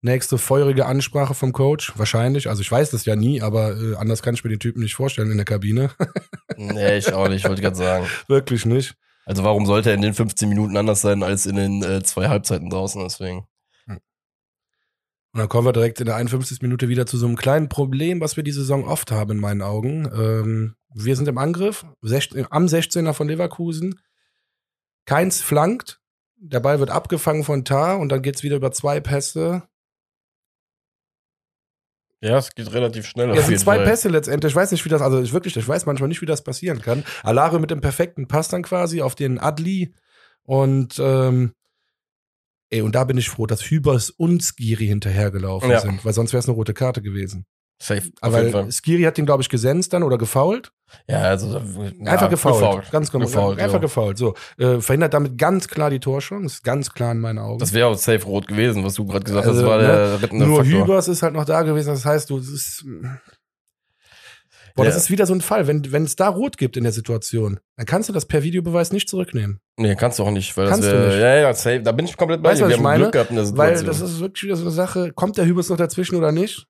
Nächste feurige Ansprache vom Coach, wahrscheinlich. Also ich weiß das ja nie, aber äh, anders kann ich mir den Typen nicht vorstellen in der Kabine. Nee, ich auch nicht, wollte gerade sagen. Wirklich nicht. Also warum sollte er in den 15 Minuten anders sein als in den äh, zwei Halbzeiten draußen? Deswegen. Und dann kommen wir direkt in der 51. Minute wieder zu so einem kleinen Problem, was wir die Saison oft haben in meinen Augen. Ähm, wir sind im Angriff, 16, am 16er von Leverkusen. Keins flankt. Der Ball wird abgefangen von Tar und dann geht's wieder über zwei Pässe. Ja, es geht relativ schnell. Es sind zwei Fall. Pässe letztendlich. Ich weiß nicht, wie das, also ich wirklich, ich weiß manchmal nicht, wie das passieren kann. Alare mit dem perfekten Pass dann quasi auf den Adli und ähm, ey, und da bin ich froh, dass Hübers und Skiri hinterhergelaufen Ja. sind, weil sonst wäre es eine rote Karte gewesen. Safe. Auf Aber jeden Fall. Skiri hat den, glaube ich, gesenzt dann oder gefault. Ja, also ja, Einfach gefault. gefault. Ganz genau. Gefault, einfach ja. gefault. So. Äh, verhindert damit ganz klar die Torchance. Ganz klar in meinen Augen. Das wäre auch safe rot gewesen, was du gerade gesagt Also, hast. Das war ne, der rettende Nur Faktor. Hübers ist halt noch da gewesen. Das heißt, du, es ist. Boah, das Ja. ist wieder so ein Fall. Wenn wenn es da rot gibt in der Situation, dann kannst du das per Videobeweis nicht zurücknehmen. Nee, kannst du auch nicht. Weil Kannst das du wär, nicht. Ja, ja, safe. Da bin ich komplett bei Weißt dir. du, Wir haben meine? Glück gehabt in der Weil Situation. das ist wirklich wieder so eine Sache. Kommt der Hübers noch dazwischen oder nicht?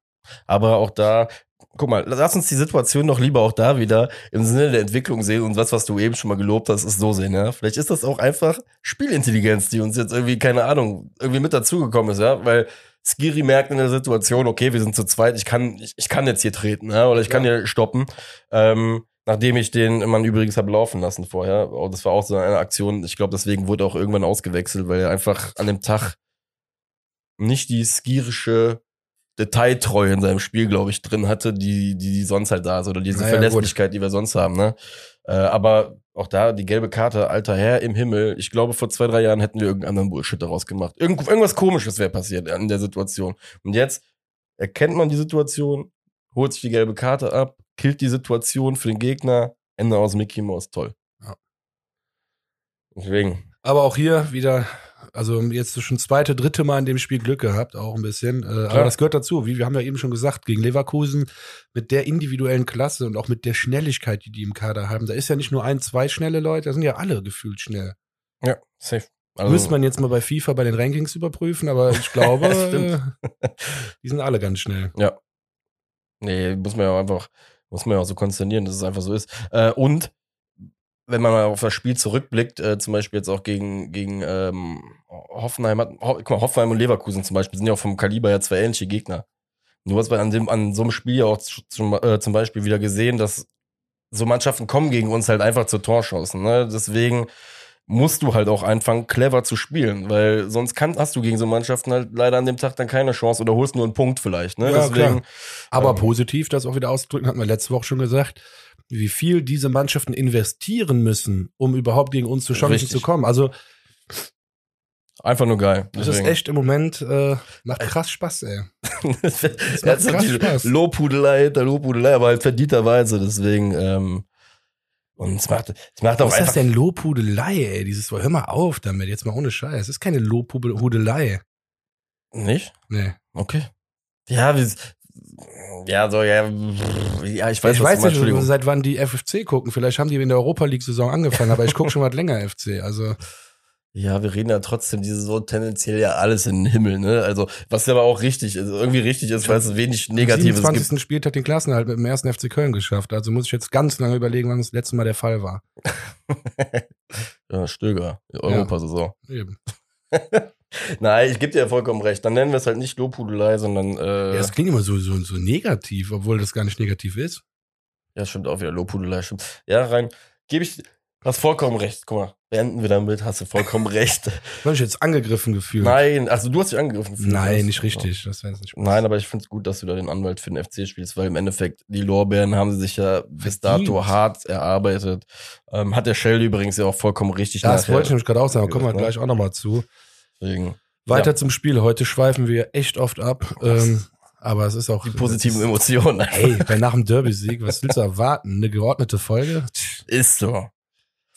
Aber auch da, guck mal, lass uns die Situation doch lieber auch da wieder im Sinne der Entwicklung sehen und das, was du eben schon mal gelobt hast, ist so sehen, ja. Vielleicht ist das auch einfach Spielintelligenz, die uns jetzt irgendwie, keine Ahnung, irgendwie mit dazugekommen ist, ja, weil Skiri merkt in der Situation, okay, wir sind zu zweit, ich kann, ich, ich kann jetzt hier treten, ja, oder ich kann hier stoppen. Ähm, nachdem ich den Mann übrigens habe laufen lassen vorher. Oh, Das war auch so eine Aktion. Ich glaube, deswegen wurde auch irgendwann ausgewechselt, weil er einfach an dem Tag nicht die skirische Detailtreue in seinem Spiel, glaube ich, drin hatte, die, die, die sonst halt da ist oder diese Naja, Verlässlichkeit, die wir sonst haben. Ne? Äh, aber auch da die gelbe Karte, alter Herr im Himmel. Ich glaube, vor zwei, drei Jahren hätten wir irgendeinen anderen Bullshit daraus gemacht. Irgend, irgendwas Komisches wäre passiert in der Situation. Und jetzt erkennt man die Situation, holt sich die gelbe Karte ab, killt die Situation für den Gegner, Ende aus Mickey Mouse, toll. Ja. Deswegen. Aber auch hier wieder, also jetzt schon zweite, dritte Mal in dem Spiel Glück gehabt, auch ein bisschen. Äh, aber das gehört dazu. Wie wir haben ja eben schon gesagt, gegen Leverkusen mit der individuellen Klasse und auch mit der Schnelligkeit, die die im Kader haben. Da ist ja nicht nur ein, zwei schnelle Leute, da sind ja alle gefühlt schnell. Ja, safe. Also, Müsste man jetzt mal bei FIFA bei den Rankings überprüfen, aber ich glaube, äh, die sind alle ganz schnell. Nee, muss man ja auch einfach, muss man ja auch so konsternieren, dass es einfach so ist. Äh, und wenn man mal auf das Spiel zurückblickt, äh, zum Beispiel jetzt auch gegen, gegen ähm, Hoffenheim, hat, Ho guck mal, Hoffenheim und Leverkusen zum Beispiel sind ja auch vom Kaliber ja zwei ähnliche Gegner. Du hast an, dem, an so einem Spiel ja auch zum, äh, zum Beispiel wieder gesehen, dass so Mannschaften kommen gegen uns halt einfach zur Torchancen. Ne? Deswegen musst du halt auch anfangen, clever zu spielen, weil sonst kann, hast du gegen so Mannschaften halt leider an dem Tag dann keine Chance oder holst nur einen Punkt vielleicht. Ne? Ja, Deswegen, klar. Aber ähm, positiv, das auch wieder auszudrücken, hatten wir letzte Woche schon gesagt, wie viel diese Mannschaften investieren müssen, um überhaupt gegen uns zu Chancen Richtig. zu kommen. Also einfach nur geil. das ist echt im Moment, äh, macht krass Spaß, ey. das macht ist krass natürlich Spaß. Lobhudelei, der Lobhudelei, aber halt verdienterweise. Deswegen, ähm, und es macht, es macht auch Was ist einfach. das denn Lobhudelei, ey? Dieses, hör mal auf damit, jetzt mal ohne Scheiß. Es ist keine Lobhudelei. Nicht? Nee. Okay. Ja, wie, ja, so, ja, ja, ich weiß, ich weiß meinst, nicht, Entschuldigung. seit wann die FFC gucken. Vielleicht haben die in der Europa League-Saison angefangen, aber ich gucke schon was länger FC. Also, Ja, wir reden ja trotzdem diese so tendenziell ja alles in den Himmel, ne? Also, was ja aber auch richtig, also irgendwie richtig ist, weil es wenig am Negatives 27. gibt. Spieltag den Klassenerhalt mit dem ersten FC Köln geschafft. Also muss ich jetzt ganz lange überlegen, wann das letzte Mal der Fall war. Ja, Stöger, Europasaison. Eben. Nein, ich gebe dir ja vollkommen recht. Dann nennen wir es halt nicht Lobhudelei, sondern äh, Ja, das klingt immer so, so, so negativ, obwohl das gar nicht negativ ist. Ja, stimmt auch wieder. Lobhudelei, stimmt. Ja, rein. Gebe ich. Hast vollkommen recht. Guck mal, beenden wir damit. Hast du vollkommen recht. Habe ich jetzt angegriffen gefühlt? Nein, also du hast dich angegriffen. gefühlt. Nein, nicht richtig. Das wäre nicht Nein, aber ich finde es gut, dass du da den Anwalt für den FC spielst, weil im Endeffekt die Lorbeeren haben sie sich ja bis dato hart erarbeitet. Ähm, hat der Shell übrigens ja auch vollkommen richtig Das nachher- wollte ich nämlich gerade auch sagen, da kommen wir Ne? gleich auch nochmal zu. Deswegen. Weiter Ja. zum Spiel. Heute schweifen wir echt oft ab. Ähm, aber es ist auch. Die positiven Emotionen. Hey, bei nach dem Derby-Sieg, was willst du erwarten? Eine geordnete Folge? Ist so.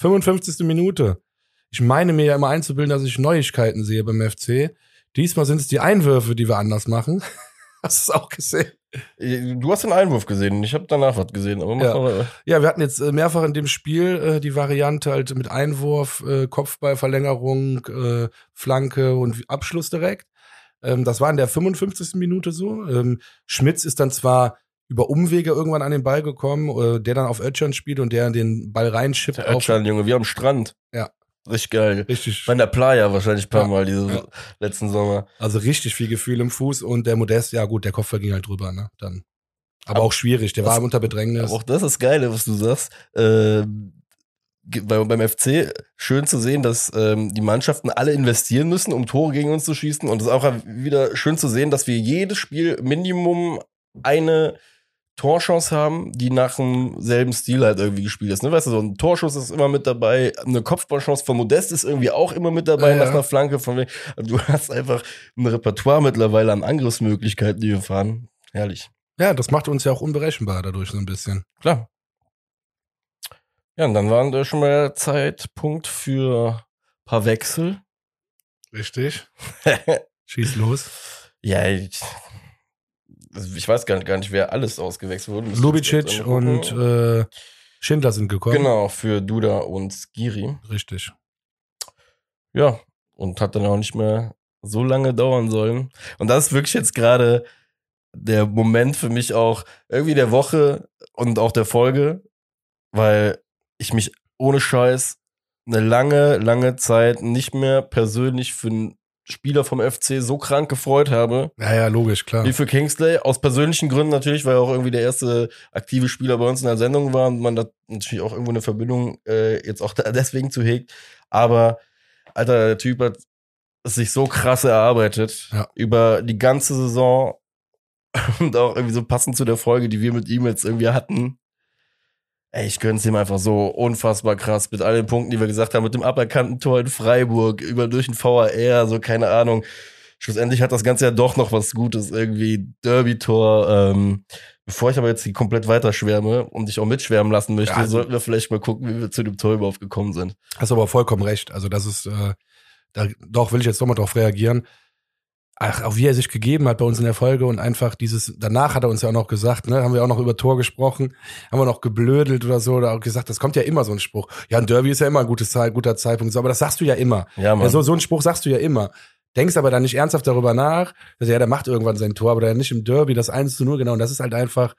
55. Minute. Ich meine mir ja immer einzubilden, dass ich Neuigkeiten sehe beim FC. Diesmal sind es die Einwürfe, die wir anders machen. Hast du es auch gesehen? Du hast den Einwurf gesehen ich habe danach was gesehen. Aber Ja. mal- Ja, wir hatten jetzt äh, mehrfach in dem Spiel äh, die Variante halt mit Einwurf, äh, Kopfballverlängerung, äh, Flanke und Abschluss direkt. Ähm, das war in der 55. Minute so. Ähm, Schmitz ist dann zwar über Umwege irgendwann an den Ball gekommen, äh, der dann auf Ötchan spielt und der den Ball reinschippt. Der auf, Ötschan, Junge, wie am Strand. Ja. Richtig geil. richtig, Bei der Playa wahrscheinlich ein paar Ja. Mal, diese Ja. letzten Sommer. also richtig viel Gefühl im Fuß und der Modest, ja gut, der Kopfball ging halt drüber, ne? Dann. Aber, Aber auch schwierig, der was- war unter Bedrängnis. Auch das ist geil, was du sagst. Ge- bei, beim FC schön zu sehen, dass ähm, die Mannschaften alle investieren müssen, um Tore gegen uns zu schießen. Und es ist auch wieder schön zu sehen, dass wir jedes Spiel Minimum eine Torchance haben, die nach dem selben Stil halt irgendwie gespielt ist. Ne? Weißt du, so ein Torschuss ist immer mit dabei, eine Kopfballchance von Modest ist irgendwie auch immer mit dabei Ja, nach einer Flanke. Von, du hast einfach ein Repertoire mittlerweile an Angriffsmöglichkeiten, die wir fahren. Herrlich. ja, das macht uns ja auch unberechenbar dadurch so ein bisschen. Klar. Ja, und dann war da schon mal Zeitpunkt für ein paar Wechsel. Richtig. Schieß los. ja, ich, ich weiß gar nicht, gar nicht, wer alles ausgewechselt wurde. Lubicic und äh, Schindler sind gekommen. Genau, für Duda und Skiri. Richtig. Ja, und hat dann auch nicht mehr so lange dauern sollen. Und das ist wirklich jetzt gerade der Moment für mich auch irgendwie der Woche und auch der Folge, weil ich mich ohne Scheiß eine lange, lange Zeit nicht mehr persönlich für einen Spieler vom FC so krank gefreut habe, Ja, ja, logisch, klar. wie für Kingsley. Aus persönlichen Gründen natürlich, weil er auch irgendwie der erste aktive Spieler bei uns in der Sendung war und man da natürlich auch irgendwo eine Verbindung äh, jetzt auch deswegen zu hegt. Aber, Alter, der Typ hat es sich so krass erarbeitet Ja. über die ganze Saison und auch irgendwie so passend zu der Folge, die wir mit ihm jetzt irgendwie hatten. Ey, ich gönn's ihm einfach so unfassbar krass mit all den Punkten, die wir gesagt haben, mit dem aberkannten Tor in Freiburg, über durch den VAR, so keine Ahnung. Schlussendlich hat das Ganze ja doch noch was Gutes, irgendwie Derby-Tor. Ähm, bevor ich aber jetzt hier komplett weiterschwärme und dich auch mitschwärmen lassen möchte, Ja, also- sollten wir vielleicht mal gucken, wie wir zu dem Tor überhaupt gekommen sind. Hast aber vollkommen recht. Also das ist, äh, da, doch will ich jetzt nochmal drauf reagieren. Ach, auch wie er sich gegeben hat bei uns in der Folge und einfach dieses, danach hat er uns ja auch noch gesagt, ne, haben wir auch noch über Tor gesprochen, haben wir noch geblödelt oder so, oder auch gesagt, das kommt ja immer so ein Spruch. Ja, ein Derby ist ja immer ein gutes, guter Zeitpunkt, so, aber das sagst du ja immer. Ja, Mann. So, so einen Spruch sagst du ja immer. Denkst aber dann nicht ernsthaft darüber nach, dass ja, der macht irgendwann sein Tor, aber der nicht im Derby, das 1 zu 0, genau, und das ist halt einfach,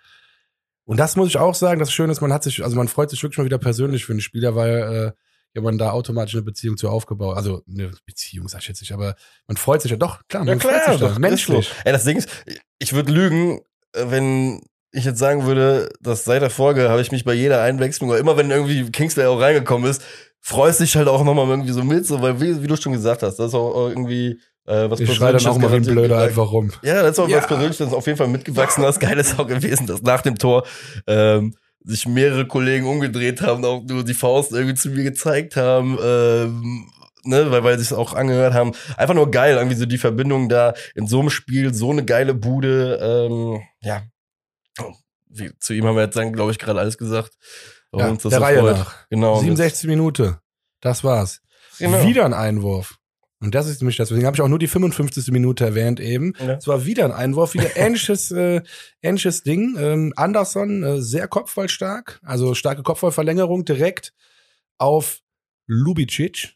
Und das muss ich auch sagen, das Schöne ist, man hat sich, also man freut sich wirklich mal wieder persönlich für einen Spieler, weil äh, ja man da automatisch eine Beziehung zu aufgebaut, also eine Beziehung sag ich jetzt nicht, aber man freut sich ja doch, klar, man Ja klar, freut sich doch, da, menschlich. so. Ey, das Ding ist, ich würde lügen, äh, wenn ich jetzt sagen würde, dass seit der Folge habe ich mich bei jeder Einwechslung, oder immer wenn irgendwie Kingsley auch reingekommen ist, freust dich halt auch nochmal irgendwie so mit, so, weil wie, wie du schon gesagt hast, das ist auch irgendwie äh, was Ich schreie dann auch mal wie Blöder einfach rum. Ja, das ist auch Ja. was Persönliches, das auf jeden Fall mitgewachsen. Das Geile ist auch gewesen, dass nach dem Tor ähm, sich mehrere Kollegen umgedreht haben, auch nur die Faust irgendwie zu mir gezeigt haben, ähm, ne, weil, weil sie es auch angehört haben. Einfach nur geil, irgendwie so die Verbindung da in so einem Spiel, so eine geile Bude, ähm, ja. Wie, zu ihm haben wir jetzt dann, glaube ich, gerade alles gesagt. Ja, der Reihe freut. nach. Genau. 67 Minute. Das war's. Genau. Wieder ein Einwurf. Und das ist nämlich das. Deswegen habe ich auch nur die 55. Minute erwähnt eben. Ja. Es war wieder ein Einwurf, wieder ähnliches, äh, ähnliches Ding. Ähm, Anderson, äh, sehr kopfballstark, also starke Kopfballverlängerung direkt auf Lubicic.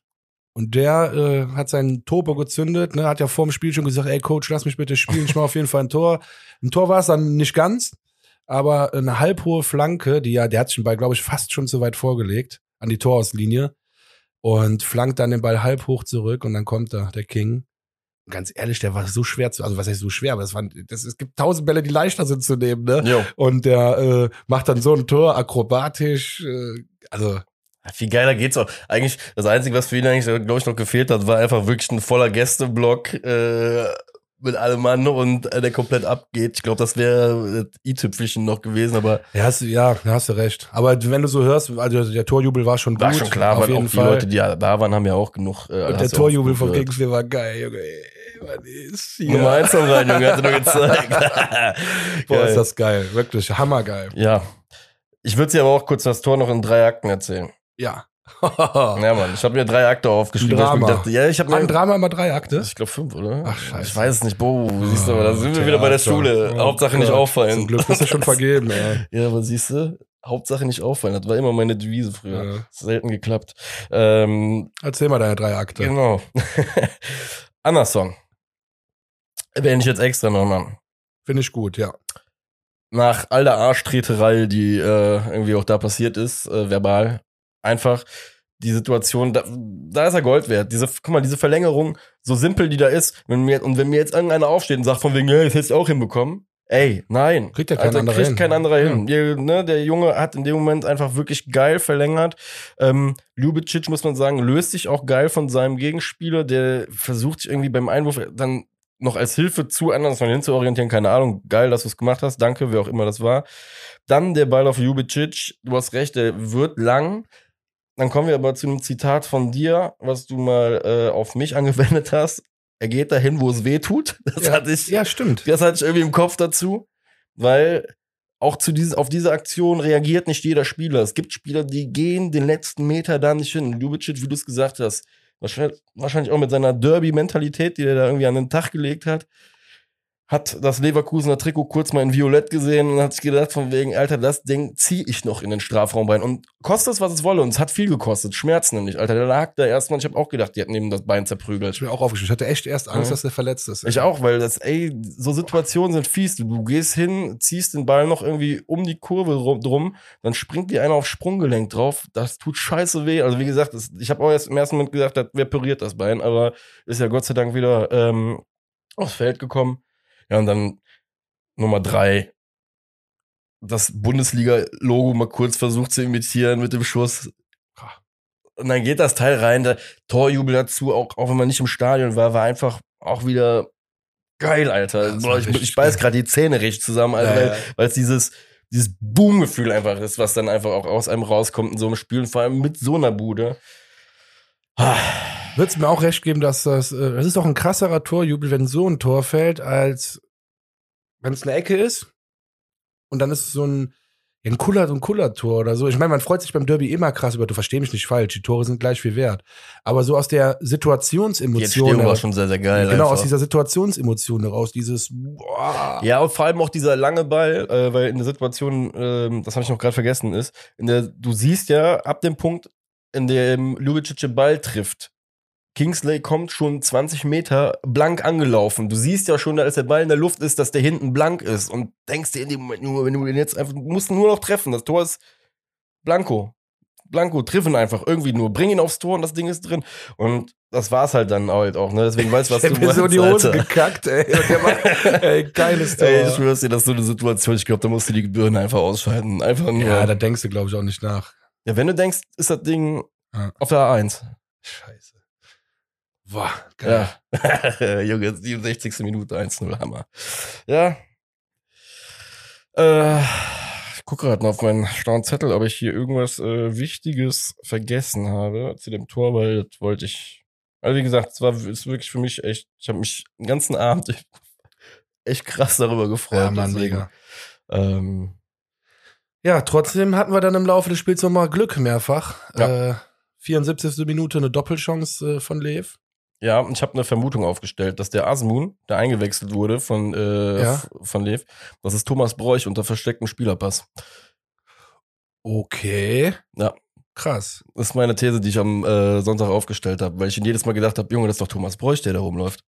Und der äh, hat seinen Turbo gezündet, ne, hat ja vor dem Spiel schon gesagt, ey Coach, lass mich bitte spielen, ich mache auf jeden Fall ein Tor. Ein Tor war es dann nicht ganz, aber eine halbhohe Flanke, die ja, der hat sich den Ball, glaube ich, fast schon zu weit vorgelegt an die Torauslinie und flankt dann den Ball halb hoch zurück und dann kommt da der King. Und Ganz ehrlich, der war so schwer zu, also was heißt so schwer, aber das waren, das, es gibt tausend Bälle, die leichter sind zu nehmen, ne? Jo. Und der äh, macht dann so ein Tor, akrobatisch, äh, also Viel geiler geht's auch. Eigentlich, das Einzige, was für ihn eigentlich, glaube ich, noch gefehlt hat, war einfach wirklich ein voller Gästeblock äh, mit allem Mann und äh, der komplett abgeht. Ich glaube, das wäre das i-Tüpfelchen noch gewesen, aber ja, hast, ja, da hast du recht. Aber wenn du so hörst, also der Torjubel war schon war gut, schon klar, auf weil jeden auch die Fall. Leute, die da waren, haben ja auch genug. Äh, und der Torjubel gehört. Kingsley war geil, Junge. Ist hier? Nummer eins am rein, Junge, hat er nur gezeigt. Boah, Geil. ist das geil. Wirklich hammergeil. Ja. Ich würde dir aber auch kurz das Tor noch in drei Akten erzählen. Ja. Ja, Mann, ich habe mir drei Akte aufgeschrieben. Ein weil ich mir Drama. gedacht, ja, ich habe Ein mir Drama immer drei Akte. Ich glaube fünf, oder? Ach, scheiße. Ich weiß es nicht. Boah, siehst du, aber da sind wir Oh, wieder bei der Theater. Schule. Oh Hauptsache nicht auffallen. Zum Glück bist du schon vergeben, ey. Ja, aber siehst du, Hauptsache nicht auffallen. Das war immer meine Devise früher. Ja. Selten geklappt. Ähm, Erzähl mal deine drei Akte. genau. Anna Song. Erwähne ich jetzt extra nochmal. Finde ich gut, ja. Nach all der Arschtreterei, die äh, irgendwie auch da passiert ist, äh, verbal, einfach die Situation, da, da ist er Gold wert. Diese, guck mal, diese Verlängerung, so simpel die da ist, wenn mir, und wenn mir jetzt irgendeiner aufsteht und sagt von wegen, ja, das hättest du auch hinbekommen. Ey, nein. Kriegt ja kein Alter, anderer kriegt hin. kein anderer hin. Ihr, ne, der Junge hat in dem Moment einfach wirklich geil verlängert. Ähm, Ljubicic, muss man sagen, löst sich auch geil von seinem Gegenspieler. Der versucht sich irgendwie beim Einwurf dann noch als Hilfe zu Anderson hinzuorientieren. Keine Ahnung. Geil, dass du es gemacht hast. Danke, wer auch immer das war. Dann der Ball auf Ljubicic. Du hast recht, der wird lang. Dann kommen wir aber zu einem Zitat von dir, was du mal äh, auf mich angewendet hast. Er geht dahin, wo es weh tut. Das ja, hatte ich. Ja, stimmt. Das hatte ich irgendwie im Kopf dazu, weil auch zu dieses, auf diese Aktion reagiert nicht jeder Spieler. Es gibt Spieler, die gehen den letzten Meter da nicht hin. Ljubicic, wie du es gesagt hast, wahrscheinlich, wahrscheinlich auch mit seiner Derby-Mentalität, die er da irgendwie an den Tag gelegt hat, hat das Leverkusener Trikot kurz mal in Violett gesehen und hat sich gedacht, von wegen, Alter, das Ding zieh ich noch in den Strafraum rein. Und kostet es, was es wolle. Und es hat viel gekostet. Schmerzen nämlich. Alter, der lag da erstmal. Ich habe auch gedacht, die hätten ihm das Bein zerprügelt. Ich bin auch aufgeschrieben. Ich hatte echt erst Angst, Mhm. dass der verletzt ist. Ich auch, weil das, ey, so Situationen sind fies. Du, gehst hin, ziehst den Ball noch irgendwie um die Kurve rum, drum, dann springt dir einer aufs Sprunggelenk drauf. Das tut scheiße weh. Also wie gesagt, das, ich habe auch erst im ersten Moment gesagt, das, wer püriert das Bein, aber ist ja Gott sei Dank wieder ähm, aufs Feld gekommen. Ja, und dann Nummer drei. Das Bundesliga-Logo mal kurz versucht zu imitieren mit dem Schuss. Und dann geht das Teil rein, der Torjubel dazu, auch, auch wenn man nicht im Stadion war, war einfach auch wieder geil, Alter. Das Boah, ich, ich beiß gerade die Zähne richtig zusammen, Alter, Ja, weil, ja. weil es dieses, dieses Boom-Gefühl einfach ist, was dann einfach auch aus einem rauskommt in so einem Spiel und vor allem mit so einer Bude. Ah, Würdest du mir auch recht geben, dass das, äh, das ist doch ein krasserer Torjubel, wenn so ein Tor fällt, als wenn es eine Ecke ist und dann ist es so ein, ein Kuller, ein Kuller-Tor oder so. Ich meine, man freut sich beim Derby immer krass über, du versteh mich nicht falsch, die Tore sind gleich viel wert. Aber so aus der Die Situationsemotion, Entstehung war heraus- schon sehr, sehr geil. genau, aus einfach. dieser Situationsemotion heraus, dieses, boah, Ja, und vor allem auch dieser lange Ball, äh, weil in der Situation, ähm, das habe ich noch gerade vergessen, ist, in der, du siehst ja ab dem Punkt, in dem Ljubicic den Ball trifft, Kingsley kommt schon 20 Meter blank angelaufen. Du siehst ja schon, als der Ball in der Luft ist, dass der hinten blank ist und denkst dir in dem Moment nur, wenn du ihn jetzt einfach, du musst nur noch treffen. Das Tor ist blanko. Blanco, triff ihn einfach irgendwie nur, bring ihn aufs Tor und das Ding ist drin. Und das war's halt dann halt auch, ne? Deswegen weißt du, was Ich du mir meinst, so die Hose gekackt, ey. Macht, ey, geiles Tor. Ey, ich schwör's dir, das ist so eine Situation, ich glaube, da musst du die Gebühren einfach ausschalten. Einfach nur. ja, Ja, da denkst du, glaube ich, auch nicht nach. wenn du denkst, ist das Ding Ja. auf der A1. Scheiße. Boah, geil. Ja. Junge, 67. Minute 1-0, Hammer. Ja. Äh, ich gucke gerade mal auf meinen schlauen Zettel, ob ich hier irgendwas äh, Wichtiges vergessen habe zu dem Tor, weil das wollte ich. Also wie gesagt, es war ist wirklich für mich echt, ich habe mich den ganzen Abend echt krass darüber gefreut. Ja, Mann, deswegen, mega. Ähm, Ja, trotzdem hatten wir dann im Laufe des Spiels nochmal Glück mehrfach. Ja. Äh, 74. Minute eine Doppelchance äh, von Lev. Ja, und ich habe eine Vermutung aufgestellt, dass der Asmun, der eingewechselt wurde von, äh, Ja. von Lev, das ist Thomas Bräuch unter verstecktem Spielerpass. Okay. Ja. Krass. Das ist meine These, die ich am äh, Sonntag aufgestellt habe, weil ich ihn jedes Mal gedacht habe, Junge, das ist doch Thomas Bräuch, der da rumläuft.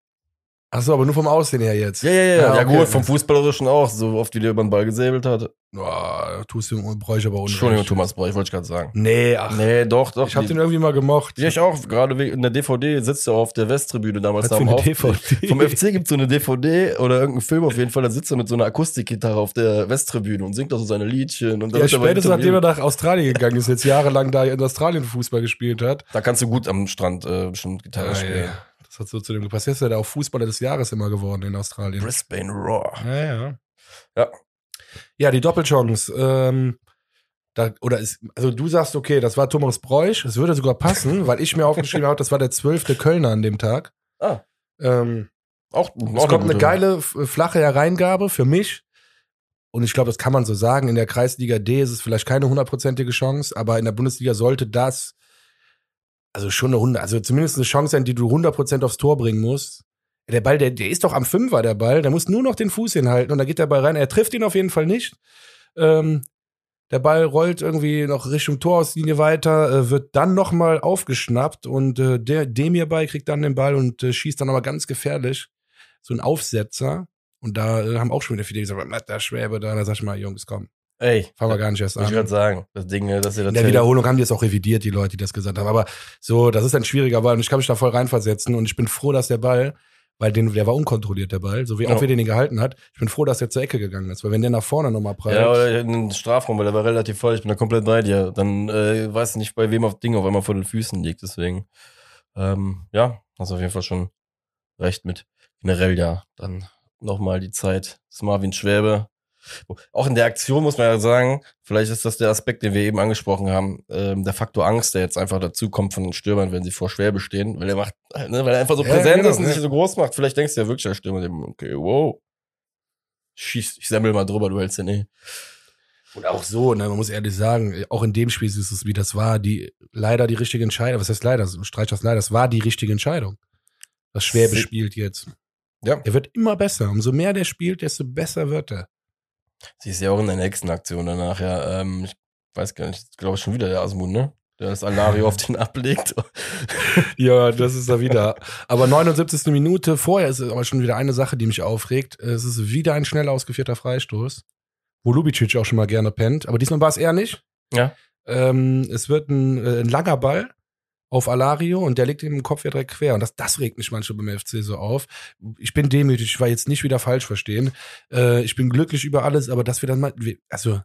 Achso, aber nur vom Aussehen her jetzt. Ja, ja, ja. Ah, Ja, okay. gut, vom Fußballerischen auch, so oft wie der über den Ball gesäbelt hat. Boah, tust du bräuchte aber unrecht. Entschuldigung, Thomas Bräuch, wollte ich gerade sagen. Nee, ach. Nee, doch, doch. ich hab die- den irgendwie mal gemocht. ja, ich auch. Gerade in der DVD sitzt er auf der Westtribüne damals Was da für eine. DVD? Vom FC gibt so eine DVD oder irgendeinen Film auf jeden Fall, da sitzt er mit so einer Akustikgitarre auf der Westtribüne und singt da so seine Liedchen. Und dann Ja, spätestens nachdem er nach Australien gegangen ist, jetzt jahrelang da in Australien Fußball gespielt hat. Da kannst du gut am Strand äh, bestimmt Gitarre spielen. Das hat so zu dem gepasst. Jetzt ist er da auch Fußballer des Jahres immer geworden in Australien. Brisbane Raw. Ja, ja. Ja. Ja, die Doppelchance. Ähm, da, oder ist, also du sagst, okay, das war Thomas Bräuch. Es würde sogar passen, weil ich mir aufgeschrieben habe, das war der zwölfte Kölner an dem Tag. Ah, Ähm, auch, es auch kommt eine geile, f- flache Hereingabe für mich. Und ich glaube, das kann man so sagen. In der Kreisliga D ist es vielleicht keine hundertprozentige Chance, aber in der Bundesliga sollte das, also schon eine Hunde, also zumindest eine Chance sein, die du 100% aufs Tor bringen musst. Der Ball, der, der ist doch am Fünfer, der Ball. Der muss nur noch den Fuß hinhalten und da geht der Ball rein. Er trifft ihn auf jeden Fall nicht. Ähm, der Ball rollt irgendwie noch Richtung Torauslinie weiter, äh, wird dann nochmal aufgeschnappt und äh, der Demir bei kriegt dann den Ball und äh, schießt dann aber ganz gefährlich. So ein Aufsetzer. Und da äh, haben auch schon wieder viele gesagt, macht der Schwäbe da? Da sag ich mal, Jungs, komm, Ey, fangen wir gar nicht erst wollte ich gerade an. sagen, das Ding, äh, dass ihr das In der Wiederholung haben die es auch revidiert, die Leute, die das gesagt haben. Aber so, das ist ein schwieriger Ball und ich kann mich da voll reinversetzen und ich bin froh, dass der Ball, weil den, der war unkontrolliert, der Ball, so wie Ja. auch wer den gehalten hat. Ich bin froh, dass der zur Ecke gegangen ist, weil wenn der nach vorne nochmal prallt. Ja, oder in den Strafraum, weil der war relativ voll. Ich bin da komplett bei dir. Dann äh, weiß ich nicht, bei wem auf Ding auf einmal vor den Füßen liegt. Deswegen, ähm, ja, hast auf jeden Fall schon recht mit. Generell ja, dann nochmal die Zeit des Marvin Schwäbe. Auch in der Aktion muss man ja sagen, vielleicht ist das der Aspekt, den wir eben angesprochen haben, ähm, der Faktor Angst, der jetzt einfach dazu kommt von den Stürmern, wenn sie vor Schwäbe stehen, weil er macht, ne, weil er einfach so Ja, präsent genau, ist und ja. sich so groß macht. Vielleicht denkst du ja wirklich, der Stürmer, dem, okay, wow, schieß, ich sammle mal drüber, du hältst den eh. Und auch so, ne, man muss ehrlich sagen, auch in dem Spiel ist es, wie das war, die leider die richtige Entscheidung. Was heißt leider? Streich das leider. Das war die richtige Entscheidung. Was Schwäbe Sie- spielt jetzt. Ja. Er wird immer besser. Umso mehr der spielt, desto besser wird er. Sie ist ja auch in der nächsten Aktion danach, ja. Ähm, ich weiß gar nicht, glaube ich schon wieder der Asmun, ne? Der das Alario auf den ablegt. Ja, das ist er wieder. Aber 79. Minute vorher ist aber schon wieder eine Sache, die mich aufregt. Es ist wieder ein schnell ausgeführter Freistoß, wo Lubicic auch schon mal gerne pennt. Aber diesmal war es er nicht. Ja. Ähm, es wird ein, äh, ein langer Ball auf Alario und der legt ihm im Kopf ja direkt quer. Und das, das regt mich manchmal beim FC so auf. Ich bin demütig, ich war jetzt nicht wieder falsch verstehen. Äh, ich bin glücklich über alles, aber dass wir dann mal, also,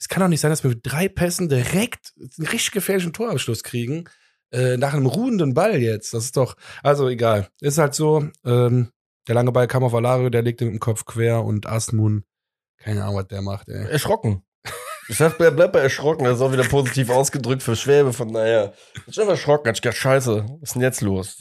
es kann doch nicht sein, dass wir mit drei Pässen direkt einen richtig gefährlichen Torabschluss kriegen. Äh, nach einem ruhenden Ball jetzt. Das ist doch, also egal. Ist halt so, ähm, der lange Ball kam auf Alario, der legt ihm im Kopf quer und Asmun, keine Ahnung, was der macht, ey. Erschrocken. Ich sag, er bleibt bei erschrocken. Das ist auch wieder positiv ausgedrückt für Schwäbe. Von daher, ich bin erschrocken. Ich dachte, scheiße, was ist denn jetzt los?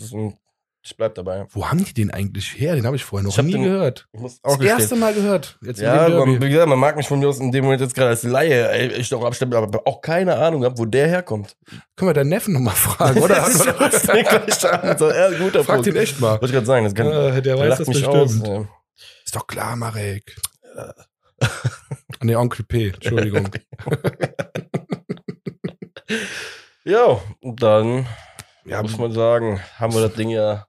Ich bleib dabei. Wo haben die den eigentlich her? Den habe ich vorher noch Ich nie den- gehört. Ich muss Das auch gestehen. erste Mal gehört. Jetzt Ja, man, wie gesagt, man mag mich von mir aus in dem Moment jetzt gerade als Laie. Ey, ich doch abstimmen, aber auch keine Ahnung habe, wo der herkommt. Können wir deinen Neffen nochmal fragen, oder? Das ist gleich. So, ja, guter Frag Punkt. den echt mal. Wollte ich gerade sagen, das kann, Äh, der der weiß lacht das mich bestimmt. aus. ey. Ist doch klar, Marek. nee, Onkel P, Entschuldigung. Ja, und dann Ja, muss man sagen, haben wir das Ding ja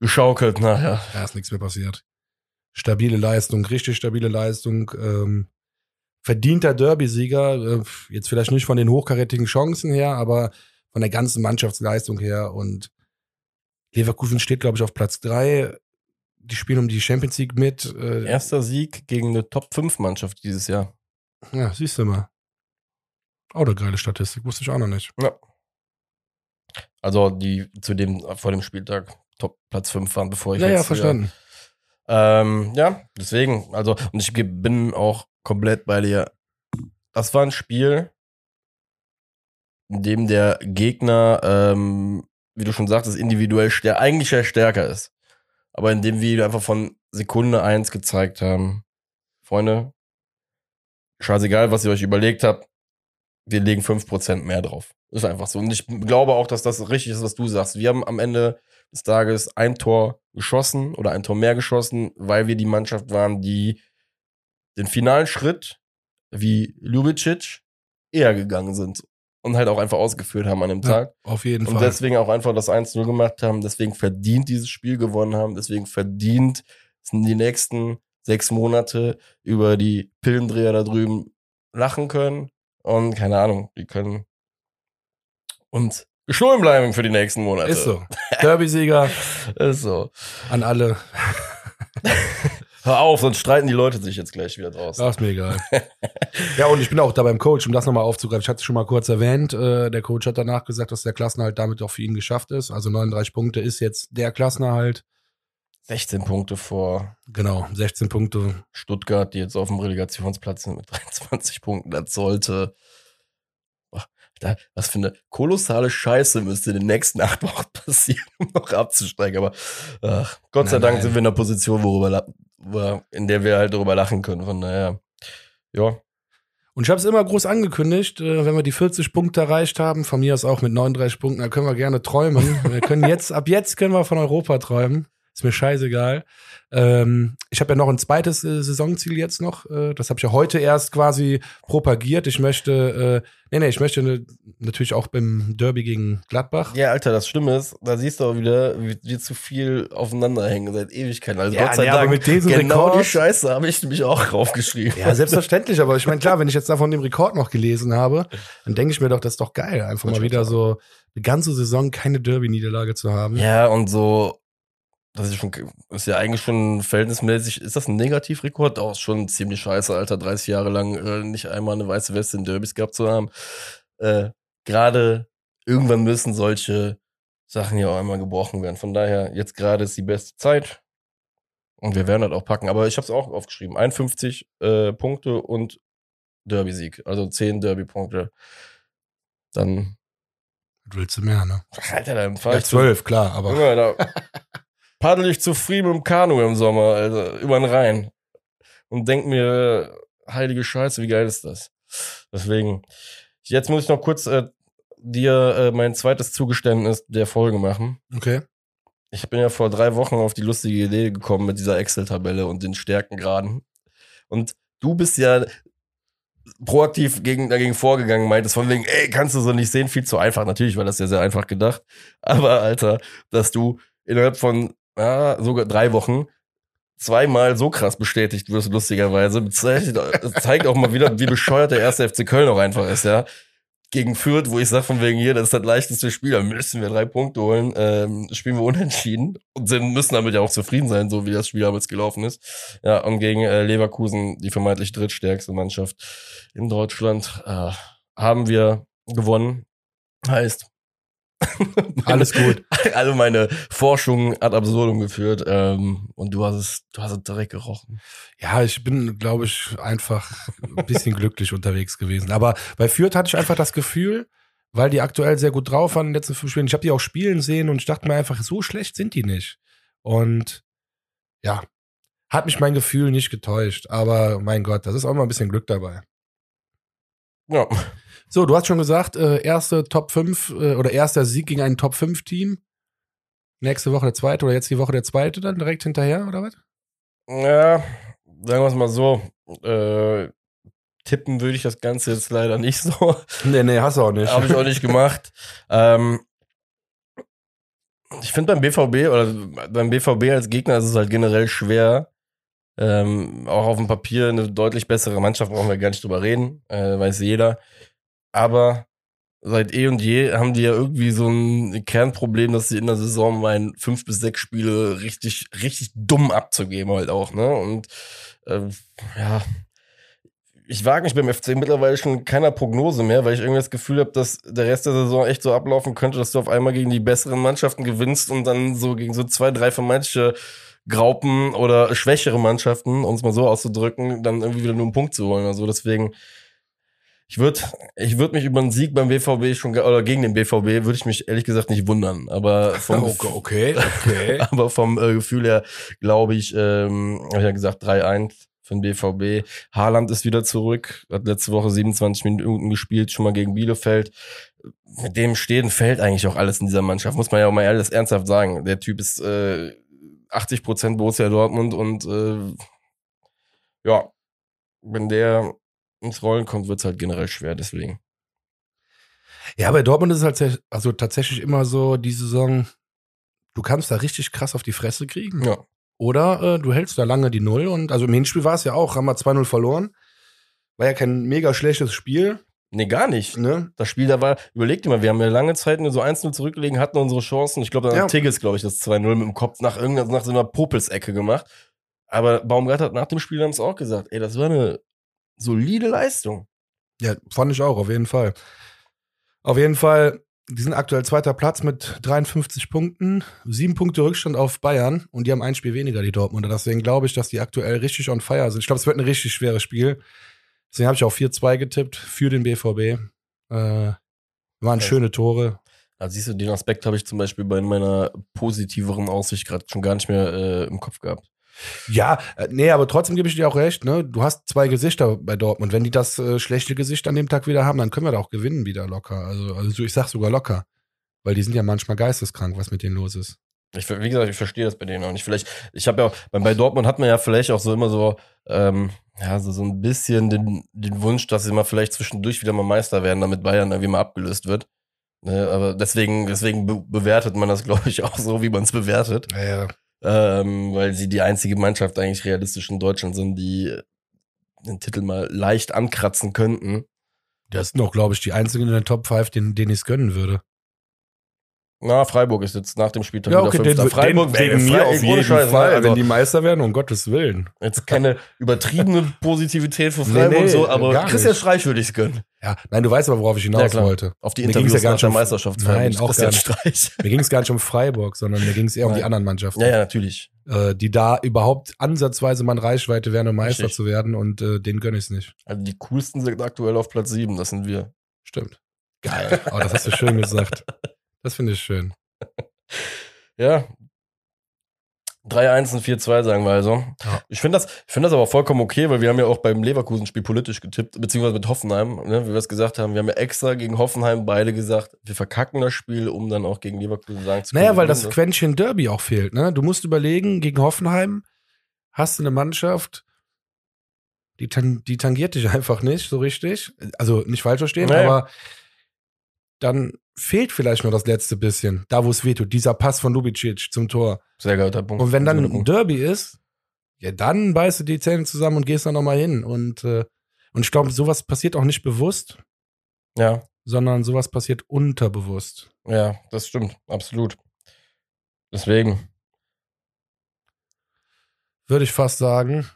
geschaukelt nachher. Ja, ist nichts mehr passiert. Stabile Leistung, richtig stabile Leistung. Ähm, verdienter Derby-Sieger, äh, jetzt vielleicht nicht von den hochkarätigen Chancen her, aber von der ganzen Mannschaftsleistung her. Und Leverkusen steht, glaube ich, auf Platz drei. Die spielen um die Champions League mit. Äh, Erster Sieg gegen eine Top-5-Mannschaft dieses Jahr. Ja, siehst du mal. Auch eine geile Statistik, wusste ich auch noch nicht. Ja. Also die zu dem vor dem Spieltag Top Platz 5 waren, bevor ich Ja, ja, verstanden. Ähm, ja, deswegen, also, und ich bin auch komplett bei dir. Das war ein Spiel, in dem der Gegner, ähm, wie du schon sagtest, individuell stär eigentlich ja stärker ist. Aber in dem wir einfach von Sekunde eins gezeigt haben, Freunde, scheißegal, was ihr euch überlegt habt, wir legen 5% mehr drauf. Ist einfach so. Und ich glaube auch, dass das richtig ist, was du sagst. Wir haben am Ende des Tages ein Tor geschossen oder ein Tor mehr geschossen, weil wir die Mannschaft waren, die den finalen Schritt wie Ljubicic eher gegangen sind und halt auch einfach ausgeführt haben an dem Ja, Tag. auf jeden Und Fall. deswegen auch einfach das 1-0 gemacht haben, deswegen verdient dieses Spiel gewonnen haben, deswegen verdient sind die nächsten sechs Monate über die Pillendreher da drüben lachen können. Und keine Ahnung, die können uns gestohlen bleiben für die nächsten Monate. Ist so. Derby-Sieger Ist so. an alle. Hör auf, sonst streiten die Leute sich jetzt gleich wieder draußen. Das ist mir egal. ja, und ich bin auch da beim Coach, um das nochmal aufzugreifen. Ich hatte es schon mal kurz erwähnt. Äh, der Coach hat danach gesagt, dass der Klassenerhalt damit auch für ihn geschafft ist. Also 39 Punkte ist jetzt der Klassenerhalt. 16 Punkte vor Genau, 16 Punkte. Stuttgart, die jetzt auf dem Relegationsplatz sind mit 23 Punkten. Das sollte. Da, was für eine kolossale Scheiße müsste in den nächsten acht Wochen passieren, um noch abzusteigen. Aber ach, Gott sei Nein, Dank nein. sind wir in einer Position, worüber, in der wir halt darüber lachen können. Von daher, ja. Und ich habe es immer groß angekündigt, äh, wenn wir die 40 Punkte erreicht haben, von mir aus auch mit 39 Punkten, dann können wir gerne träumen. Wir können jetzt, ab jetzt können wir von Europa träumen. Ist mir scheißegal. Ähm, ich habe ja noch ein zweites äh, Saisonziel jetzt noch. Äh, das habe ich ja heute erst quasi propagiert. Ich möchte, äh, nee, nee, ich möchte ne, natürlich auch beim Derby gegen Gladbach. Ja, Alter, das Schlimme ist, da siehst du auch wieder, wie wir zu viel aufeinander hängen seit Ewigkeiten. Also Ja, Gott sei nee, aber Dank, mit diesem genau Rekord- die Scheiße habe ich nämlich auch draufgeschrieben. Ja, selbstverständlich, aber ich meine, klar, wenn ich jetzt davon den Rekord noch gelesen habe, dann denke ich mir doch, das ist doch geil, einfach mal wieder so eine ganze Saison keine Derby-Niederlage zu haben. Ja, und so, das ist schon, ist ja eigentlich schon verhältnismäßig, ist das ein Negativrekord? Auch schon ziemlich scheiße, Alter, 30 Jahre lang äh, nicht einmal eine weiße Weste in Derbys gehabt zu haben. Äh, Gerade irgendwann müssen solche Sachen ja auch einmal gebrochen werden. Von daher, jetzt gerade ist die beste Zeit. Und wir werden das auch packen. Aber ich habe es auch aufgeschrieben. 51 äh, Punkte und Derby-Sieg. Also 10 Derby-Punkte. Dann, Was willst du mehr, ne? Alter, dann fahr Ja, ich zu- zwölf, klar, aber Junge, da paddel ich zufrieden mit dem Kanu im Sommer, Alter, über den Rhein. Und denk mir, heilige Scheiße, wie geil ist das? Deswegen, jetzt muss ich noch kurz äh, dir äh, mein zweites Zugeständnis der Folge machen. okay. Ich bin ja vor drei Wochen auf die lustige Idee gekommen mit dieser Excel-Tabelle und den Stärkengraden. Und du bist ja proaktiv gegen, dagegen vorgegangen, meintest von wegen, ey, kannst du so nicht sehen, viel zu einfach. Natürlich war das ja sehr einfach gedacht. Aber, Alter, dass du innerhalb von ja, sogar drei Wochen zweimal so krass bestätigt wirst, lustigerweise, zeigt, zeigt auch mal wieder, wie bescheuert der erste FC Köln auch einfach ist, ja. Gegen Fürth, wo ich sag von wegen hier, das ist das leichteste Spiel, da müssen wir drei Punkte holen, ähm, spielen wir unentschieden und sind, müssen damit ja auch zufrieden sein, so wie das Spiel damals gelaufen ist. Ja, und gegen äh, Leverkusen, die vermeintlich drittstärkste Mannschaft in Deutschland, äh, haben wir gewonnen. Heißt, Alles gut. alle meine Forschungen ad absurdum geführt ähm, und du hast es, du hast es direkt gerochen. Ja, ich bin, glaube ich, einfach ein bisschen glücklich unterwegs gewesen. Aber bei Fürth hatte ich einfach das Gefühl, weil die aktuell sehr gut drauf waren in den letzten fünf Spielen. Ich habe die auch spielen sehen und ich dachte mir einfach, so schlecht sind die nicht. Und ja, hat mich mein Gefühl nicht getäuscht. Aber mein Gott, das ist auch immer ein bisschen Glück dabei. Ja, So, du hast schon gesagt, äh, erste Top 5 äh, oder erster Sieg gegen ein Top 5 Team. Nächste Woche der zweite oder jetzt die Woche der zweite dann direkt hinterher, oder was? ja sagen wir es mal so. Äh, tippen würde ich das Ganze jetzt leider nicht so. Nee, nee, hast du auch nicht. Habe ich auch nicht gemacht. Ähm, ich finde beim BVB oder beim BVB als Gegner ist es halt generell schwer. Ähm, auch auf dem Papier eine deutlich bessere Mannschaft brauchen wir gar nicht drüber reden, äh, weiß jeder. Aber seit eh und je haben die ja irgendwie so ein Kernproblem, dass sie in der Saison meinen, fünf bis sechs Spiele richtig, richtig dumm abzugeben halt auch, ne? Und äh, ja, ich wage mich beim FC mittlerweile schon keiner Prognose mehr, weil ich irgendwie das Gefühl habe, dass der Rest der Saison echt so ablaufen könnte, dass du auf einmal gegen die besseren Mannschaften gewinnst und dann so gegen so zwei, drei vermeintliche Graupen oder schwächere Mannschaften, um es mal so auszudrücken, dann irgendwie wieder nur einen Punkt zu holen. Also deswegen, ich würde ich würd mich über einen Sieg beim BVB schon, oder gegen den BVB, würde ich mich ehrlich gesagt nicht wundern. Aber vom, okay, okay. aber vom äh, Gefühl her glaube ich, ähm, habe ich ja gesagt, 3-1 für den BVB. Haaland ist wieder zurück, hat letzte Woche 27 Minuten gespielt, schon mal gegen Bielefeld. Mit dem stehen fällt eigentlich auch alles in dieser Mannschaft, muss man ja auch mal alles ernsthaft sagen. Der Typ ist äh, 80 Prozent Borussia Dortmund und äh, ja, wenn der ins Rollen kommt, wird es halt generell schwer, deswegen. Ja, bei Dortmund ist es halt also tatsächlich immer so, die Saison, du kannst da richtig krass auf die Fresse kriegen. Ja. Oder äh, du hältst da lange die Null und also im Hinspiel war es ja auch, haben wir 2-0 verloren. War ja kein mega schlechtes Spiel. Nee, gar nicht. Ne? Das Spiel, da war, überleg dir mal, wir haben ja lange Zeit nur so 1-0 zurückgelegen, hatten unsere Chancen. Ich glaube, da Ja. hat Tigges, glaube ich, das 2-0 mit dem Kopf nach irgendeiner, nach so einer Popelsecke gemacht. Aber Baumgart hat nach dem Spiel haben es auch gesagt, ey, das war eine solide Leistung. Ja, fand ich auch, auf jeden Fall. Auf jeden Fall, die sind aktuell zweiter Platz mit 53 Punkten, sieben Punkte Rückstand auf Bayern und die haben ein Spiel weniger, die Dortmunder. Deswegen glaube ich, dass die aktuell richtig on fire sind. Ich glaube, es wird ein richtig schweres Spiel. Deswegen habe ich auch 4-2 getippt für den BVB. Äh, waren Ja. schöne Tore. Also siehst du, den Aspekt habe ich zum Beispiel bei meiner positiveren Aussicht gerade schon gar nicht mehr äh, im Kopf gehabt. Ja, äh, nee, aber trotzdem gebe ich dir auch recht, ne? Du hast zwei Gesichter bei Dortmund. Wenn die das äh, schlechte Gesicht an dem Tag wieder haben, dann können wir da auch gewinnen wieder locker. Also, also ich sag sogar locker. Weil die sind ja manchmal geisteskrank, was mit denen los ist. Ich, wie gesagt, ich verstehe das bei denen auch nicht. Vielleicht, ich habe ja auch, bei, bei Dortmund hat man ja vielleicht auch so immer so, ähm, ja, so, so ein bisschen den, den Wunsch, dass sie mal vielleicht zwischendurch wieder mal Meister werden, damit Bayern irgendwie mal abgelöst wird. Ne, aber deswegen, deswegen be bewertet man das, glaube ich, auch so, wie man es bewertet. Ja, ja. Ähm, weil sie die einzige Mannschaft eigentlich realistisch in Deutschland sind, die den Titel mal leicht ankratzen könnten. Das sind doch, glaube ich, die einzigen in den Top 5, denen, denen ich es gönnen würde. Na, Freiburg ist jetzt nach dem Spieltag wieder Fünfter. den, Freiburg den, wegen mir auf jeden ne? Fall, Also, wenn die Meister werden, um Gottes Willen. Jetzt keine übertriebene Positivität für Nee, Freiburg nee, so, aber Christian. Streich würde ich es gönnen. Ja, nein, du weißt aber, worauf ich hinaus Ja, wollte. Auf die Interviews ja gar nach nicht der um- Meisterschaftsfeier Nein, auch Christian Streich. Mir ging es gar nicht um Freiburg, sondern mir ging es eher um die anderen Mannschaften, Ja, ja, natürlich. äh, die da überhaupt ansatzweise mal in Reichweite wären, um Meister Richtig. zu werden und äh, denen gönne ich es nicht. Also die coolsten sind aktuell auf Platz 7, das sind wir. Stimmt. Geil. Oh, das hast du schön gesagt. Das finde ich schön. Ja. 3-1 und 4-2 sagen wir also. Ja. Ich finde das, ich finde das aber vollkommen okay, weil wir haben ja auch beim Leverkusen-Spiel politisch getippt, beziehungsweise mit Hoffenheim, ne, wie wir es gesagt haben. Wir haben ja extra gegen Hoffenheim beide gesagt, wir verkacken das Spiel, um dann auch gegen Leverkusen sagen zu können. Naja, weil das gewinnen Quäntchen Derby auch fehlt. Ne? Du musst überlegen, gegen Hoffenheim hast du eine Mannschaft, die, tan die tangiert dich einfach nicht so richtig. Also nicht falsch verstehen, Naja. aber dann fehlt vielleicht nur das letzte bisschen, da wo es wehtut. Dieser Pass von Lubicic zum Tor. Sehr guter Punkt. Und wenn dann ein. Derby ist, ja, dann beißt du die Zähne zusammen und gehst da nochmal hin. Und, äh, und ich glaube, sowas passiert auch nicht bewusst, Ja, sondern sowas passiert unterbewusst. ja, das stimmt, absolut. Deswegen. Würde ich fast sagen.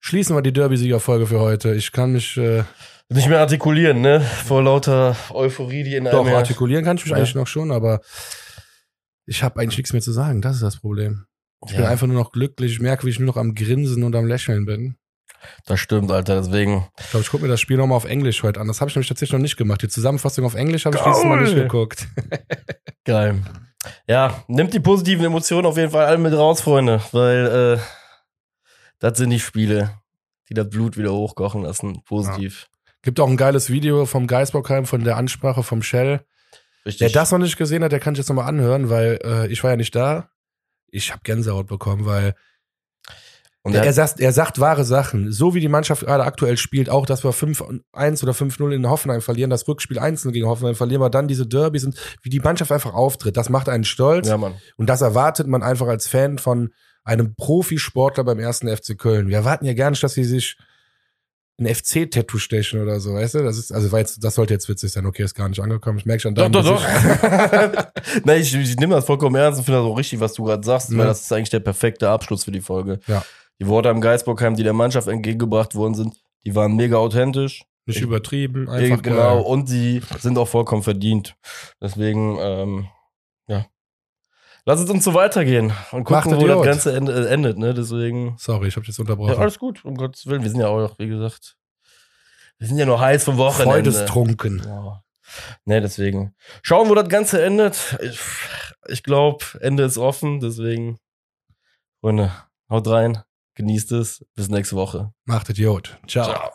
Schließen wir die Derby-Sieger-Folge für heute. Ich kann mich äh, Nicht mehr artikulieren, ne? Vor lauter Euphorie, die in doch einem artikulieren, kann ich mich Ja. eigentlich noch schon, aber ich habe eigentlich nichts mehr zu sagen. Das ist das Problem. Ich bin Ja, einfach nur noch glücklich. Ich merke, wie ich nur noch am Grinsen und am Lächeln bin. das stimmt, Alter. Deswegen. Ich glaube, ich gucke mir das Spiel nochmal auf Englisch heute an. Das habe ich nämlich tatsächlich noch nicht gemacht. Die Zusammenfassung auf Englisch habe ich dieses Mal nicht geguckt. Geil. Ja, nimmt die positiven Emotionen auf jeden Fall alle mit raus, Freunde, weil äh, das sind die Spiele, die das Blut wieder hochkochen lassen. Positiv. Gibt auch ein geiles Video vom Geisbockheim von der Ansprache vom Shell. Richtig. Wer das noch nicht gesehen hat, der kann sich jetzt nochmal anhören, weil äh, ich war ja nicht da. Ich habe Gänsehaut bekommen, weil Und er, er, sagt, er sagt wahre Sachen. So wie die Mannschaft gerade aktuell spielt, auch, dass wir 5-1 oder 5-0 in Hoffenheim verlieren, das Rückspiel einzeln gegen Hoffenheim verlieren wir dann diese Derbys und wie die Mannschaft einfach auftritt, das macht einen stolz. ja, Mann. Und das erwartet man einfach als Fan von einem Profisportler beim ersten FC Köln. Wir erwarten ja gar nicht, dass sie sich ein FC-Tattoo stechen oder so, weißt du? Das ist, also war jetzt, das sollte jetzt witzig sein. Okay, ist gar nicht angekommen. Ich merke schon Doch, deinem doch, doch. Gesicht. Nein, ich, ich nehme das vollkommen ernst und finde das auch richtig, was du gerade sagst, Ja. weil das ist eigentlich der perfekte Abschluss für die Folge. Ja. Die Worte am Geisbockheim, die der Mannschaft entgegengebracht worden sind, die waren mega authentisch. Nicht übertrieben, Ja, einfach genau, geil. und die sind auch vollkommen verdient. Deswegen, ähm. Lass es uns so weitergehen und Macht gucken, wo das Ganze end, äh, endet, ne? Deswegen. Sorry, ich habe dich jetzt Ja, unterbrochen. alles gut, um Gottes Willen. Wir sind ja auch, wie gesagt, wir sind ja noch heiß vom Wochenende. Freudestrunken. Ja. Ne, deswegen. Schauen, wo das Ganze endet. Ich, ich glaube, Ende ist offen, deswegen. Freunde, haut rein, genießt es. Bis nächste Woche. Macht Idiot. Ciao. Ciao.